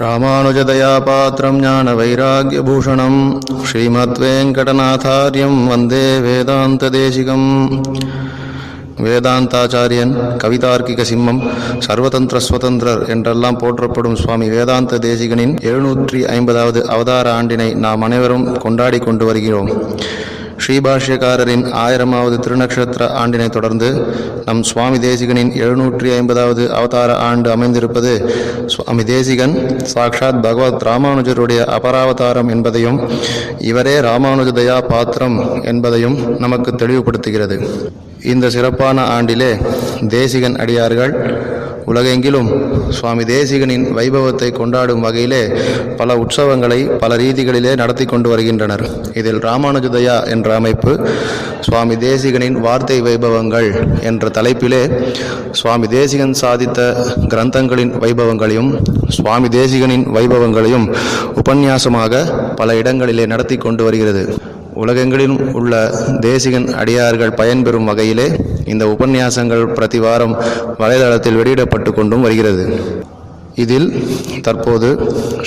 ராமானுஜதயாபாத்திரம் ஞான ஸ்ரீமத் ஸ்ரீமத்வேங்கடநாதாரியம் வந்தே வேதாந்ததேசிகம். வேதாந்தாச்சாரியன் கவிதார்க்கிக சிம்மம் சர்வதந்திர சுதந்திரர் என்றெல்லாம் போற்றப்படும் சுவாமி வேதாந்த தேசிகனின் எழுநூற்றி ஐம்பதாவது அவதார ஆண்டினை நாம் அனைவரும் கொண்டாடி கொண்டு வருகிறோம். ஸ்ரீபாஷ்யக்காரரின் ஆயிரமாவது திருநக்ஷத்திர ஆண்டினை தொடர்ந்து நம் சுவாமி தேசிகனின் எழுநூற்றி ஐம்பதாவது அவதார ஆண்டு அமைந்திருப்பது சுவாமி தேசிகன் சாக்ஷாத் பகவத் ராமானுஜருடைய அபராவதாரம் என்பதையும் இவரே ராமானுஜ தயா பாத்திரம் என்பதையும் நமக்கு தெளிவுபடுத்துகிறது. இந்த சிறப்பான ஆண்டிலே தேசிகன் அடியார்கள் உலகெங்கிலும் சுவாமி தேசிகனின் வைபவத்தை கொண்டாடும் வகையிலே பல உற்சவங்களை பல ரீதிகளிலே நடத்தி கொண்டு வருகின்றனர். இதில் ராமானுஜதயா என்ற அமைப்பு சுவாமி தேசிகனின் வார்த்தை வைபவங்கள் என்ற தலைப்பிலே சுவாமி தேசிகன் சாதித்த கிரந்தங்களின் வைபவங்களையும் சுவாமி தேசிகனின் வைபவங்களையும் உபன்யாசமாக பல இடங்களிலே நடத்தி கொண்டு வருகிறது. உலகெங்கிலும் உள்ள தேசிகன் அடியார்கள் பயன்பெறும் வகையிலே இந்த உபன்யாசங்கள் பிரதி வாரம் வலைதளத்தில் வெளியிடப்பட்டு கொண்டும் வருகிறது. இதில் தற்போது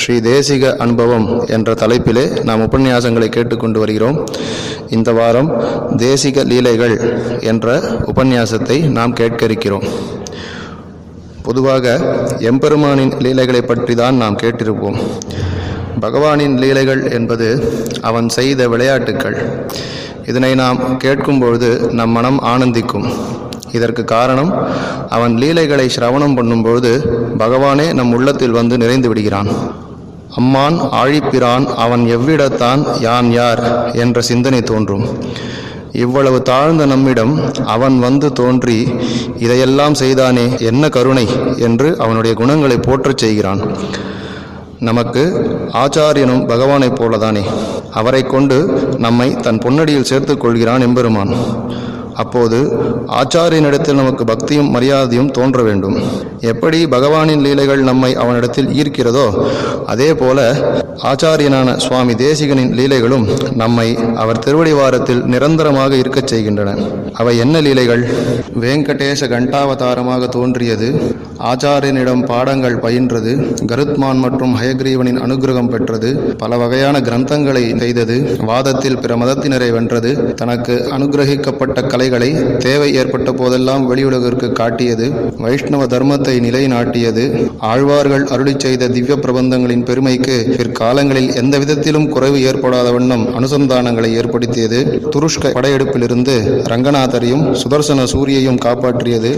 ஸ்ரீ தேசிக அனுபவம் என்ற தலைப்பிலே நாம் உபன்யாசங்களை கேட்டுக்கொண்டு வருகிறோம். இந்த வாரம் தேசிக லீலைகள் என்ற உபன்யாசத்தை நாம் கேட்க இருக்கிறோம் பொதுவாக எம்பெருமானின் லீலைகளை பற்றி தான் நாம் கேட்டிருப்போம். பகவானின் லீலைகள் என்பது அவன் செய்த விளையாட்டுக்கள். இதனை நாம் கேட்கும்பொழுது நம் மனம் ஆனந்திக்கும். இதற்கு காரணம் அவன் லீலைகளை சிரவணம் பண்ணும்பொழுது பகவானே நம் உள்ளத்தில் வந்து நிறைந்து விடுகிறான். அம்மான் ஆழிப்பிரான் அவன் எவ்விடத்தான் யான் யார் என்ற சிந்தனை தோன்றும். இவ்வளவு தாழ்ந்த நம்மிடம் அவன் வந்து தோன்றி இதையெல்லாம் செய்தானே என்ன கருணை என்று அவனுடைய குணங்களை போற்றச் செய்கிறான். நமக்கு ஆச்சாரியனும் பகவானைப் போலதானே. அவரை கொண்டு நம்மை தன் பொன்னடியில் சேர்த்துக் கொள்கிறான் எம்பெருமான். அப்போது ஆச்சாரியனிடத்தில் நமக்கு பக்தியும் மரியாதையும் தோன்ற வேண்டும். எப்படி பகவானின் லீலைகள் நம்மை அவனிடத்தில் ஈர்க்கிறதோ அதே போல ஆச்சாரியனான சுவாமி தேசிகனின் லீலைகளும் நம்மை அவர் திருவடிவாரத்தில் நிரந்தரமாக இருக்கச் செய்கின்றன. அவை என்ன லீலைகள்? வேங்கடேச கண்டாவதாரமாக தோன்றியது ஆச்சாரியனிடம் பாடங்கள் பயின்றது கருத்மான் மற்றும் ஹயக்ரீவனின் அனுகிரகம் பெற்றது பல வகையான கிரந்தங்களை செய்தது வாதத்தில் பிற மதத்தினரை வென்றது தனக்கு அனுகிரகிக்கப்பட்ட கலைகளை தேவை ஏற்பட்ட போதெல்லாம் வெளியுலகிற்கு காட்டியது வைஷ்ணவ தர்மத்தை நிலைநாட்டியது. ஆழ்வார்கள் அருளி செய்த திவ்ய பிரபந்தங்களின் பெருமைக்கு பிற்காலங்களில் எந்த விதத்திலும் குறைவு ஏற்படாத வண்ணம் அனுசந்தானங்களை ஏற்படுத்தியது. துருஷ்க படையெடுப்பிலிருந்து ரங்கநாதரையும் சுதர்சன சூரியையும் காப்பாற்றியது.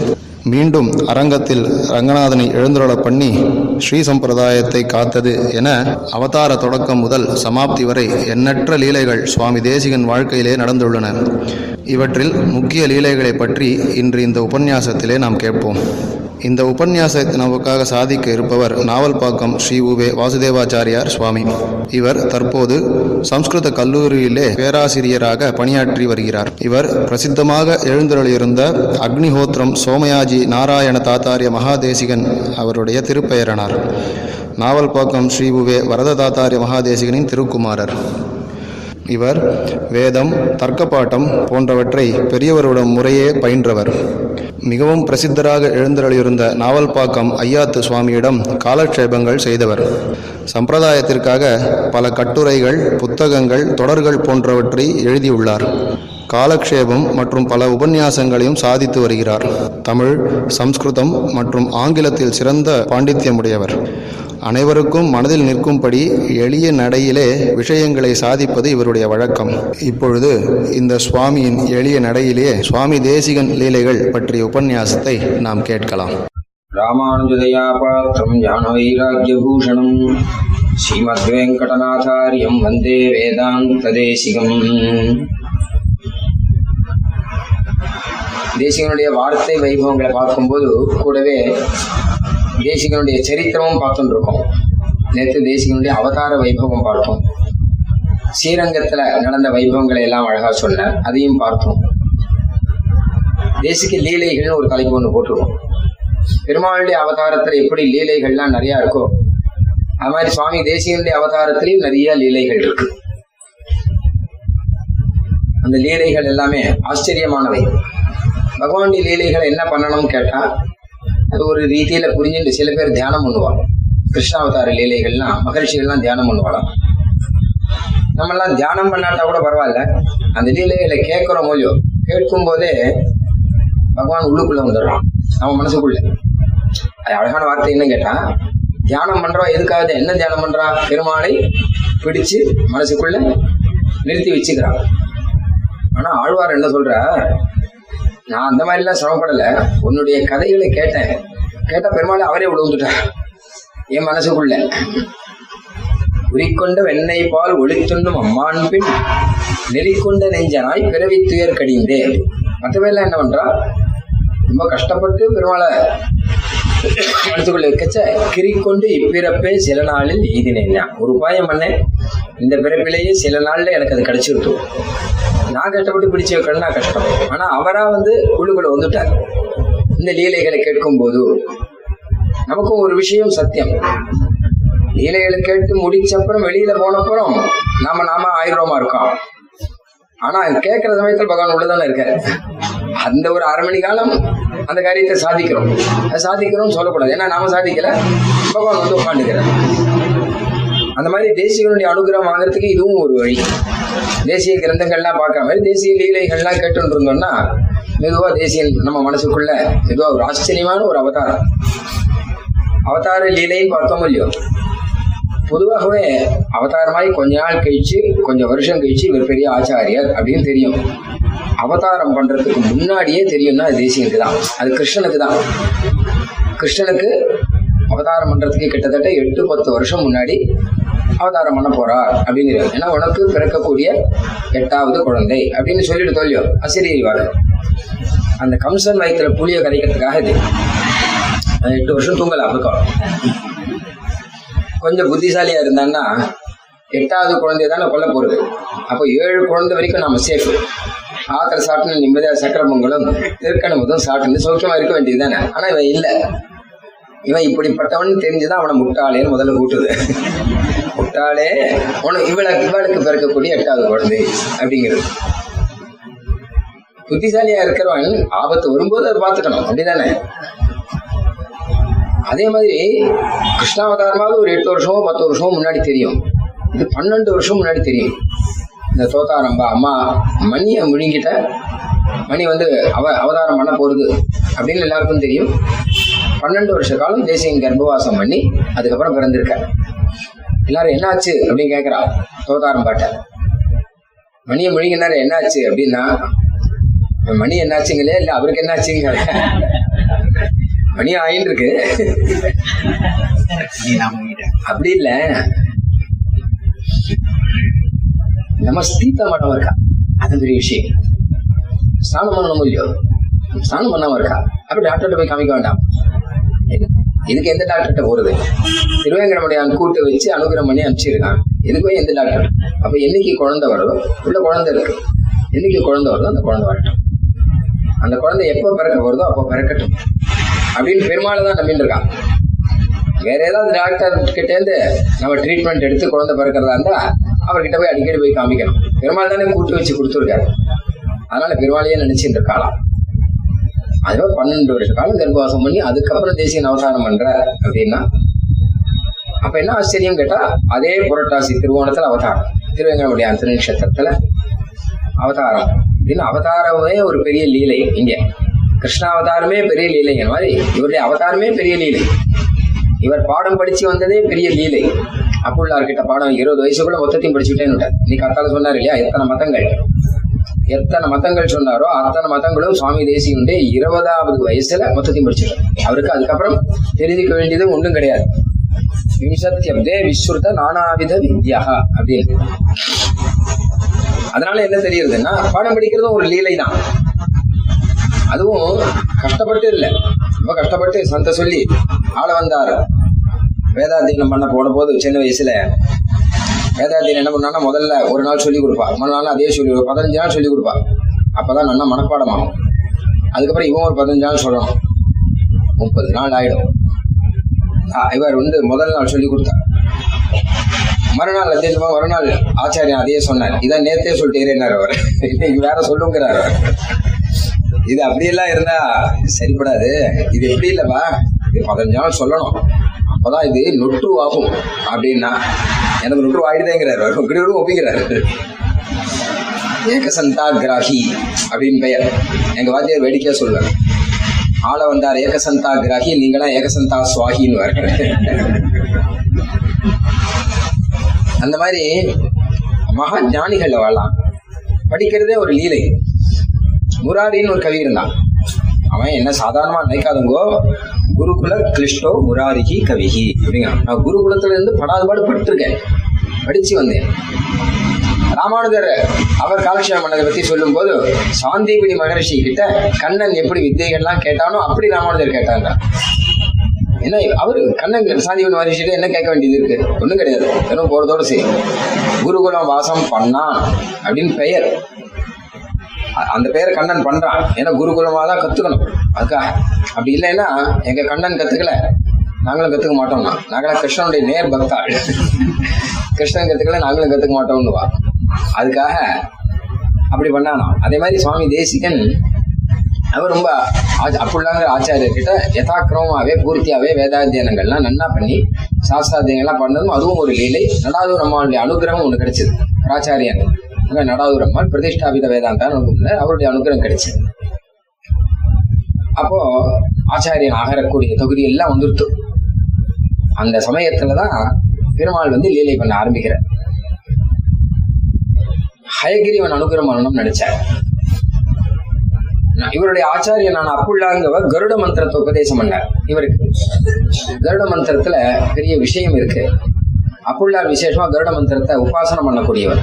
மீண்டும் அரங்கத்தில் ரங்கநாதனை எழுந்துருள பண்ணி ஸ்ரீ சம்பிரதாயத்தை காத்தது என அவதார தொடக்கம் முதல் சமாப்தி வரை எண்ணற்ற லீலைகள் சுவாமி தேசிகன் வாழ்க்கையிலே நடந்துள்ளன. இவற்றில் முக்கிய லீலைகளை பற்றி இன்று இந்த உபன்யாசத்திலே நாம் கேட்போம். இந்த உபன்யாசத்தை நமக்காக சாதிக்க இருப்பவர் நாவல்பாக்கம் ஸ்ரீ உவே வாசுதேவாச்சாரியார் சுவாமி. இவர் தற்போது சம்ஸ்கிருத கல்லூரியிலே பேராசிரியராக பணியாற்றி வருகிறார். இவர் பிரசித்தமாக எழுந்தருளியிருந்த அக்னிஹோத்திரம் சோமயாஜி நாராயண தாத்தாரிய மகாதேசிகன் அவருடைய திருப்பெயரனார். நாவல்பாக்கம் ஸ்ரீ உவே வரத தாத்தாரிய மகாதேசிகனின் திருக்குமாரர். இவர் வேதம் தர்க்கப்பாட்டம் போன்றவற்றை பெரியவருடன் முறையே பயின்றவர். மிகவும் பிரசித்தராக எழுந்தருளியிருந்த நாவல்பாக்கம் ஐயாத்து சுவாமியிடம் காலக்ஷேபங்கள் செய்தவர். சம்பிரதாயத்திற்காக பல கட்டுரைகள் புத்தகங்கள் தொடர்கள் போன்றவற்றை எழுதியுள்ளார். காலக்ஷேபம் மற்றும் பல உபன்யாசங்களையும் சாதித்து வருகிறார். தமிழ் சம்ஸ்கிருதம் மற்றும் ஆங்கிலத்தில் சிறந்த பாண்டித்யமுடையவர். அனைவருக்கும் மனதில் நிற்கும்படி எளிய நடையிலே விஷயங்களை சாதிப்பது இவருடைய வழக்கம். இப்பொழுது இந்த சுவாமியின் எளிய நடையிலே சுவாமி தேசிகன் லீலைகள் பற்றிய உபன்யாசத்தை நாம் கேட்கலாம். ராமானுஜதயாபாத்திரம் ஸ்ரீமத் ஸ்ரீமத்வேங்கடநாதாரியம் வந்தே வேதாந்த தேசிகம் தேசிகனுடைய வார்த்தை வைபவங்களை பார்க்கும்போது கூடவே தேசிகனுடைய சரித்திரமும் பார்த்துட்டு இருக்கோம் நேற்று தேசிகனுடைய அவதார வைபவம் பார்த்தோம். ஸ்ரீரங்கத்துல நடந்த வைபவங்களை எல்லாம் அழகா சொன்ன அதையும் பார்த்தோம். தேசிக லீலைகள்னு ஒரு தலைப்பு ஒன்று போட்டிருக்கோம். பெருமாளுடைய அவதாரத்துல எப்படி லீலைகள்லாம் நிறைய இருக்கோ அது மாதிரி சுவாமி தேசிகனுடைய அவதாரத்திலையும் நிறைய லீலைகள் இருக்கு. அந்த லீலைகள் எல்லாமே ஆச்சரியமானவை. பகவானுடைய லீலைகளை என்ன பண்ணணும்னு கேட்டா அது ஒரு ரீதியில புரிஞ்சுட்டு சில பேர் தியானம் பண்ணுவாங்க. கிருஷ்ணாவதார லீலைகள்லாம் மகிழ்ச்சிகள்லாம் தியானம் பண்ணுவாளாம் நம்மெல்லாம் தியானம் பண்ணாட்டா கூட பரவாயில்ல. அந்த லீலைகளை கேட்கிறோம் மொழியோ கேட்கும் போதே பகவான் உள்ளுக்குள்ள வந்துடுறான். நம்ம மனசுக்குள்ள. அது அழகான வார்த்தை என்ன கேட்டா தியானம் பண்றோம் எதுக்காக என்ன தியானம் பண்றான் பெருமாளை பிடிச்சு மனசுக்குள்ள நிறுத்தி வச்சுக்கிறான். ஆனா ஆழ்வார் என்ன சொல்ற நான் அந்த மாதிரி எல்லாம் சிரமப்படல. உன்னுடைய கதைகளை கேட்டேன். கேட்டா பெருமாளை அவரே விழுந்துட்டார் என் மனசுக்குள்ள. உரிக்கொண்ட வெண்ணெய் பால் ஒளித்துண்ணும் அம்மான் பின் நெறிக்கொண்ட நெஞ்சனாய் பிறவி துயர் கடிந்தே. மற்றவையெல்லாம் என்ன பண்றா? ரொம்ப கஷ்டப்பட்டு பெருமாளை மனசுக்குள்ள இருக்கச்ச கிரிக்கொண்டு இப்பிறப்பே சில நாளில் எய்தினேன் ஒரு உபாயம் பண்ணேன். இந்த பிறப்பிலேயே சில நாள்ல எனக்கு அது கிடைச்சிருட்டு நான் கஷ்டப்பட்டு பிடிச்ச வைக்கணும்னா கஷ்டம். ஆனா அவரா வந்து உள்ளுக்குள்ள வந்துட்டார். இந்த லீலைகளை கேட்கும் போது நமக்கும் ஒரு விஷயம் சத்தியம். லீலைகளை கேட்டு முடிச்சப்புறம் வெளியில போனப்புறம் நாம நாம ஆயிரமா இருக்கோம். ஆனா கேட்கிற சமயத்தில் பகவான் உள்ளதானே இருக்காரு. அந்த ஒரு அரை மணி காலம் அந்த காரியத்தை சாதிக்கிறோம். சாதிக்கிறோம் சொல்லக்கூடாது. ஏன்னா நாம சாதிக்கல. பகவான் வந்து உட்காந்துக்கிறார் அந்த மாதிரி தேசியனுடைய அனுகிரகம் வாங்குறதுக்கு இதுவும் ஒரு வழி. தேசிய கிரந்தங்கள்லாம் பார்க்குற மாதிரி தேசிய லீலைகள்லாம் கேட்டு இருந்தோம்னா மெதுவா தேசியன் நம்ம மனசுக்குள்ள மெதுவா ஒரு ஆச்சரியமான ஒரு அவதாரம். அவதார லீலைன்னு பார்த்தோம் இல்லையோ? பொதுவாகவே அவதாரமாய் கொஞ்ச நாள் கழிச்சு கொஞ்சம் வருஷம் கழிச்சு இவர் பெரிய ஆச்சாரியர் அப்படின்னு தெரியும். அவதாரம் பண்றதுக்கு முன்னாடியே தெரியும்னா அது தேசியனுக்கு தான். அது கிருஷ்ணனுக்கு தான். கிருஷ்ணனுக்கு அவதாரம் பண்றதுக்கு கிட்டத்தட்ட எட்டு பத்து வருஷம் முன்னாடி அவதாரம் பண்ண போறார் அப்படின்னு ஏன்னா உனக்கு பிறக்கக்கூடிய எட்டாவது குழந்தை அப்படின்னு சொல்லிட்டு தொல்லியோ அசிரியர் வாக்கு அந்த கம்சன் வயிற்றுல புளிய கரைக்கிறதுக்காக இது. எட்டு வருஷம் தூங்கல அப்பக்கம் கொஞ்சம் புத்திசாலியா இருந்தான்னா எட்டாவது குழந்தைய தானே கொல்ல போறது. அப்போ ஏழு குழந்தை வரைக்கும் நம்ம சேஃப் ஆத்திர சாப்பிட்டு நிம்மதியா சக்கரமங்கலம் திருக்கணமுதும் சாப்பிட்டு சௌக்கியமா இருக்க வேண்டியது தானே. ஆனா இவன் இல்லை. இவன் இப்படிப்பட்டவன் தெரிஞ்சுதான் அவனை முட்டாளேன்னு முதல்ல கூட்டுது பார்த்தாலே உனக்கு இவளுக்கு இவளுக்கு பிறக்கக்கூடிய எட்டாவது குழந்தை அப்படிங்கிறது. புத்திசாலியா இருக்கிறவன் ஆபத்து வரும்போது அதை பார்த்துக்கணும். அப்படிதானே? அதே மாதிரி கிருஷ்ணாவதாரமாவது ஒரு எட்டு வருஷமோ பத்து வருஷமோ முன்னாடி தெரியும். இது பன்னெண்டு வருஷம் முன்னாடி தெரியும். இந்த தோத்தாரம்பா அம்மா மணியை முழுங்கிட்ட மணி வந்து அவ அவதாரம் பண்ண போறது அப்படின்னு எல்லாருக்கும் தெரியும். பன்னெண்டு வருஷ காலம் தேசியம் கர்ப்பவாசம் பண்ணி அதுக்கப்புறம் பிறந்திருக்க எல்லாரும் என்னாச்சு அப்படின்னு கேட்கிறா தோதாரம் பாட்ட. மணியை முழுங்கினாரு என்னாச்சு அப்படின்னா மணி என்னாச்சுங்களே இல்ல அவருக்கு என்னாச்சுங்க மணி ஆயின்னு இருக்கு அப்படி இல்ல. நம்ம ஸ்தீத்த மடம் இருக்கா? அது பெரிய விஷயம். ஸ்நானம் பண்ணணும் இல்லையோ? ஸ்நானம் பண்ணாம இருக்கா? அப்படி டாக்டர்கிட்ட போய் காமிக்க வேண்டாம். இதுக்கு எந்த டாக்டர்கிட்ட போறது? திருவேங்கடமுடியான் கூட்டு வச்சு அனுகிரம் பண்ணி அனுப்பிச்சிருக்கான் இதுக்கு போய் எந்த டாக்டர் அப்ப என்னைக்கு குழந்தை வருதோ உள்ள குழந்தை இருக்கு. என்னைக்கு குழந்தை வருதோ அந்த குழந்தை வரட்டும். அந்த குழந்தை எப்போ பிறக்க வருதோ அப்போ பிறக்கட்டும். அப்படின்னு பெருமாளை தான் நம்பிட்டு இருக்கான். வேற ஏதாவது டாக்டர் கிட்ட இருந்து நம்ம ட்ரீட்மெண்ட் எடுத்து குழந்தை பிறக்கிறதா இருந்தா அவர்கிட்ட போய் அடிக்கடி போய் காமிக்கணும். பெருமாள் தானே கூட்டு வச்சு கொடுத்துருக்காரு. அதனால பெருமாளையே நினைச்சுட்டு இருக்காளாம். அதனால பன்னெண்டு வருஷ காலம் கர்ப்பவாசம் பண்ணி அதுக்கப்புறம் தேசிய அவதாரம் பண்ற அப்படின்னா அப்ப என்ன ஆச்சரியம் கேட்டா அதே புரட்டாசி திருவோணத்துல அவதாரம். திருவேங்கடமுடிய திருநட்சத்திரத்துல அவதாரம். அப்படின்னு அவதாரமே ஒரு பெரிய லீலை இங்க. கிருஷ்ணாவதாரமே பெரிய லீலைங்கிற மாதிரி இவருடைய அவதாரமே பெரிய லீலை. இவர் பாடம் படிச்சு வந்ததே பெரிய லீலை. அப்புள்ளார்கிட்ட பாடம் இருபது வயசுக்குள்ள மொத்தத்தையும் படிச்சுட்டேன்னு இன்னைக்கு அத்தால சொன்னார் இல்லையா? எத்தனை மதங்கள்? எத்தனை மதங்கள் சொன்னாரோ அத்தனை மதங்களும் சுவாமி தேசியனுடைய இருபதாவது வயசுல மொத்தத்தையும் படிச்சிருக்காரு. அவருக்கு அதுக்கப்புறம் தெரிஞ்சுக்க வேண்டியது ஒன்றும் கிடையாது. விம்சத்தியப்தே விஸ்ருத நானாவித வித்யா அப்படின்னு அதனால என்ன தெரியுதுன்னா பாடம் படிக்கிறதும் ஒரு லீலை தான் அதுவும் கஷ்டப்பட்டு இல்லை. ரொம்ப கஷ்டப்பட்டு சந்த சொல்லி ஆள வந்தார். வேதாத்தியனம் பண்ண போன போது சின்ன வயசுல வேதாத்தியனம் என்ன பண்ணான்னா முதல்ல ஒரு நாள் சொல்லி கொடுப்பா மறு நாள் அதே சொல்லி கொடுப்பா பதினஞ்சு நாள் சொல்லி கொடுப்பா அப்பதான் நல்லா மனப்பாடம் ஆகும் அதுக்கப்புறம் இவன் ஒரு பதினஞ்சு நாள் சொல்லணும். முப்பது நாள் ஆயிடும். இவர் வந்து முதல் நாள் சொல்லி கொடுத்தார். மறுநாள் அத்தியமா மறுநாள் ஆச்சாரியன் அதையே சொன்னார். இதான் நேத்தே சொல்லிட்டேன்னார் அவர். இன்னைக்கு வேற சொல்லுங்கிறார் அவர். இது அப்படியெல்லாம் இருந்தா சரிப்படாது. இது எப்படி இல்லவா இது பதினஞ்சு நாள் சொல்லணும். அப்பதான் இது நொட்டு ஆகும். அப்படின்னா எனக்கு நொற்று ஆயிடுதேங்கிறாரு கிட்ட ஒப்பிக்கிறாரு. ஏகசந்தாகிராகி அப்படின்னு பெயர். எங்க வாத்தியார் வேடிக்கையா சொல்லுவாங்க ஆள வந்தார் ஏகசந்தா ஏகசந்தாகிராகி நீங்களாம் ஏகசந்தா சுவாகின்னு அந்த மாதிரி மகா ஞானிகள் வாழலாம் படிக்கிறதே ஒரு லீலை. முராரின்னு ஒரு கவி இருந்தான். அவன் என்ன சாதாரணமா நினைக்காதங்கோ குருகுல கிளிஷ்டோ முராரிகி கவிகி. அப்படிங்க. நான் குருகுலத்துல இருந்து படாதபாடு பட்டிருக்கேன். படிச்சு வந்தேன். ராமானுஜர் அவர் காலக்ஷேபம் பண்ணதை பத்தி சொல்லும் போது சாந்திபிடி மகரிஷி கிட்ட கண்ணன் எப்படி வித்தைகள்லாம் கேட்டானோ அப்படி ராமானுஜர் கேட்டாங்க. என்ன அவரு கண்ணன் சாந்திபிடி மகரிஷிட்ட என்ன கேட்க வேண்டியது இருக்கு? ஒண்ணும் கிடையாது. வெறும் போறதோட சரி குருகுலம் வாசம் பண்ணான் அப்படின்னு பெயர். அந்த பெயரை கண்ணன் பண்றான். ஏன்னா குருகுலமாதான் கத்துக்கணும். அதுக்காக அப்படி இல்லைன்னா எங்க கண்ணன் கத்துக்கல. நாங்களும் கத்துக்க மாட்டோம்னா. நாங்களாம் கிருஷ்ணனுடைய நேர் பக்தாள். கிருஷ்ணன் கத்துக்கல நாங்களும் கத்துக்க மாட்டோம்னுவா அதுக்காக அப்படி பண்ணானா அதே மாதிரி சுவாமி தேசிகன் அவர் ரொம்ப ஆச்ச- ஆச்சாரியர்கிட்ட யதாக்கிரமாவே பூர்த்தியாவே வேதாத்தியானங்கள்லாம் நன்னா பண்ணி சாஸ்திராத்தியங்கள்லாம் பண்ணதும் அதுவும் ஒரு லீலை. நடாதூர் அம்மாவுடைய அனுகிரகம் ஒன்று கிடைச்சது. பிராச்சாரியன். அங்க நடாதூர் அம்மாள் பிரதிஷ்டாபித வேதாந்தான் அவருடைய அனுகிரகம் கிடைச்சது அப்போ ஆச்சாரியன் ஆகரக்கூடிய தொகுதி எல்லாம் வந்துருத்து. அந்த சமயத்துலதான் பெருமாள் வந்து லீலை பண்ண ஆரம்பிக்கிறார். ஹயகிரிவன் அனுகிரம் பண்ணணும்னு நினைச்சார். நான் இவருடைய ஆச்சாரியனான அப்புள்ளாங்கவர் கருட மந்திரத்தை உபதேசம் பண்ணார். இவருக்கு கருட மந்திரத்துல பெரிய விஷயம் இருக்கு. அப்புள்ளார் விசேஷமா கருட மந்திரத்தை உபாசனம் பண்ணக்கூடியவர்.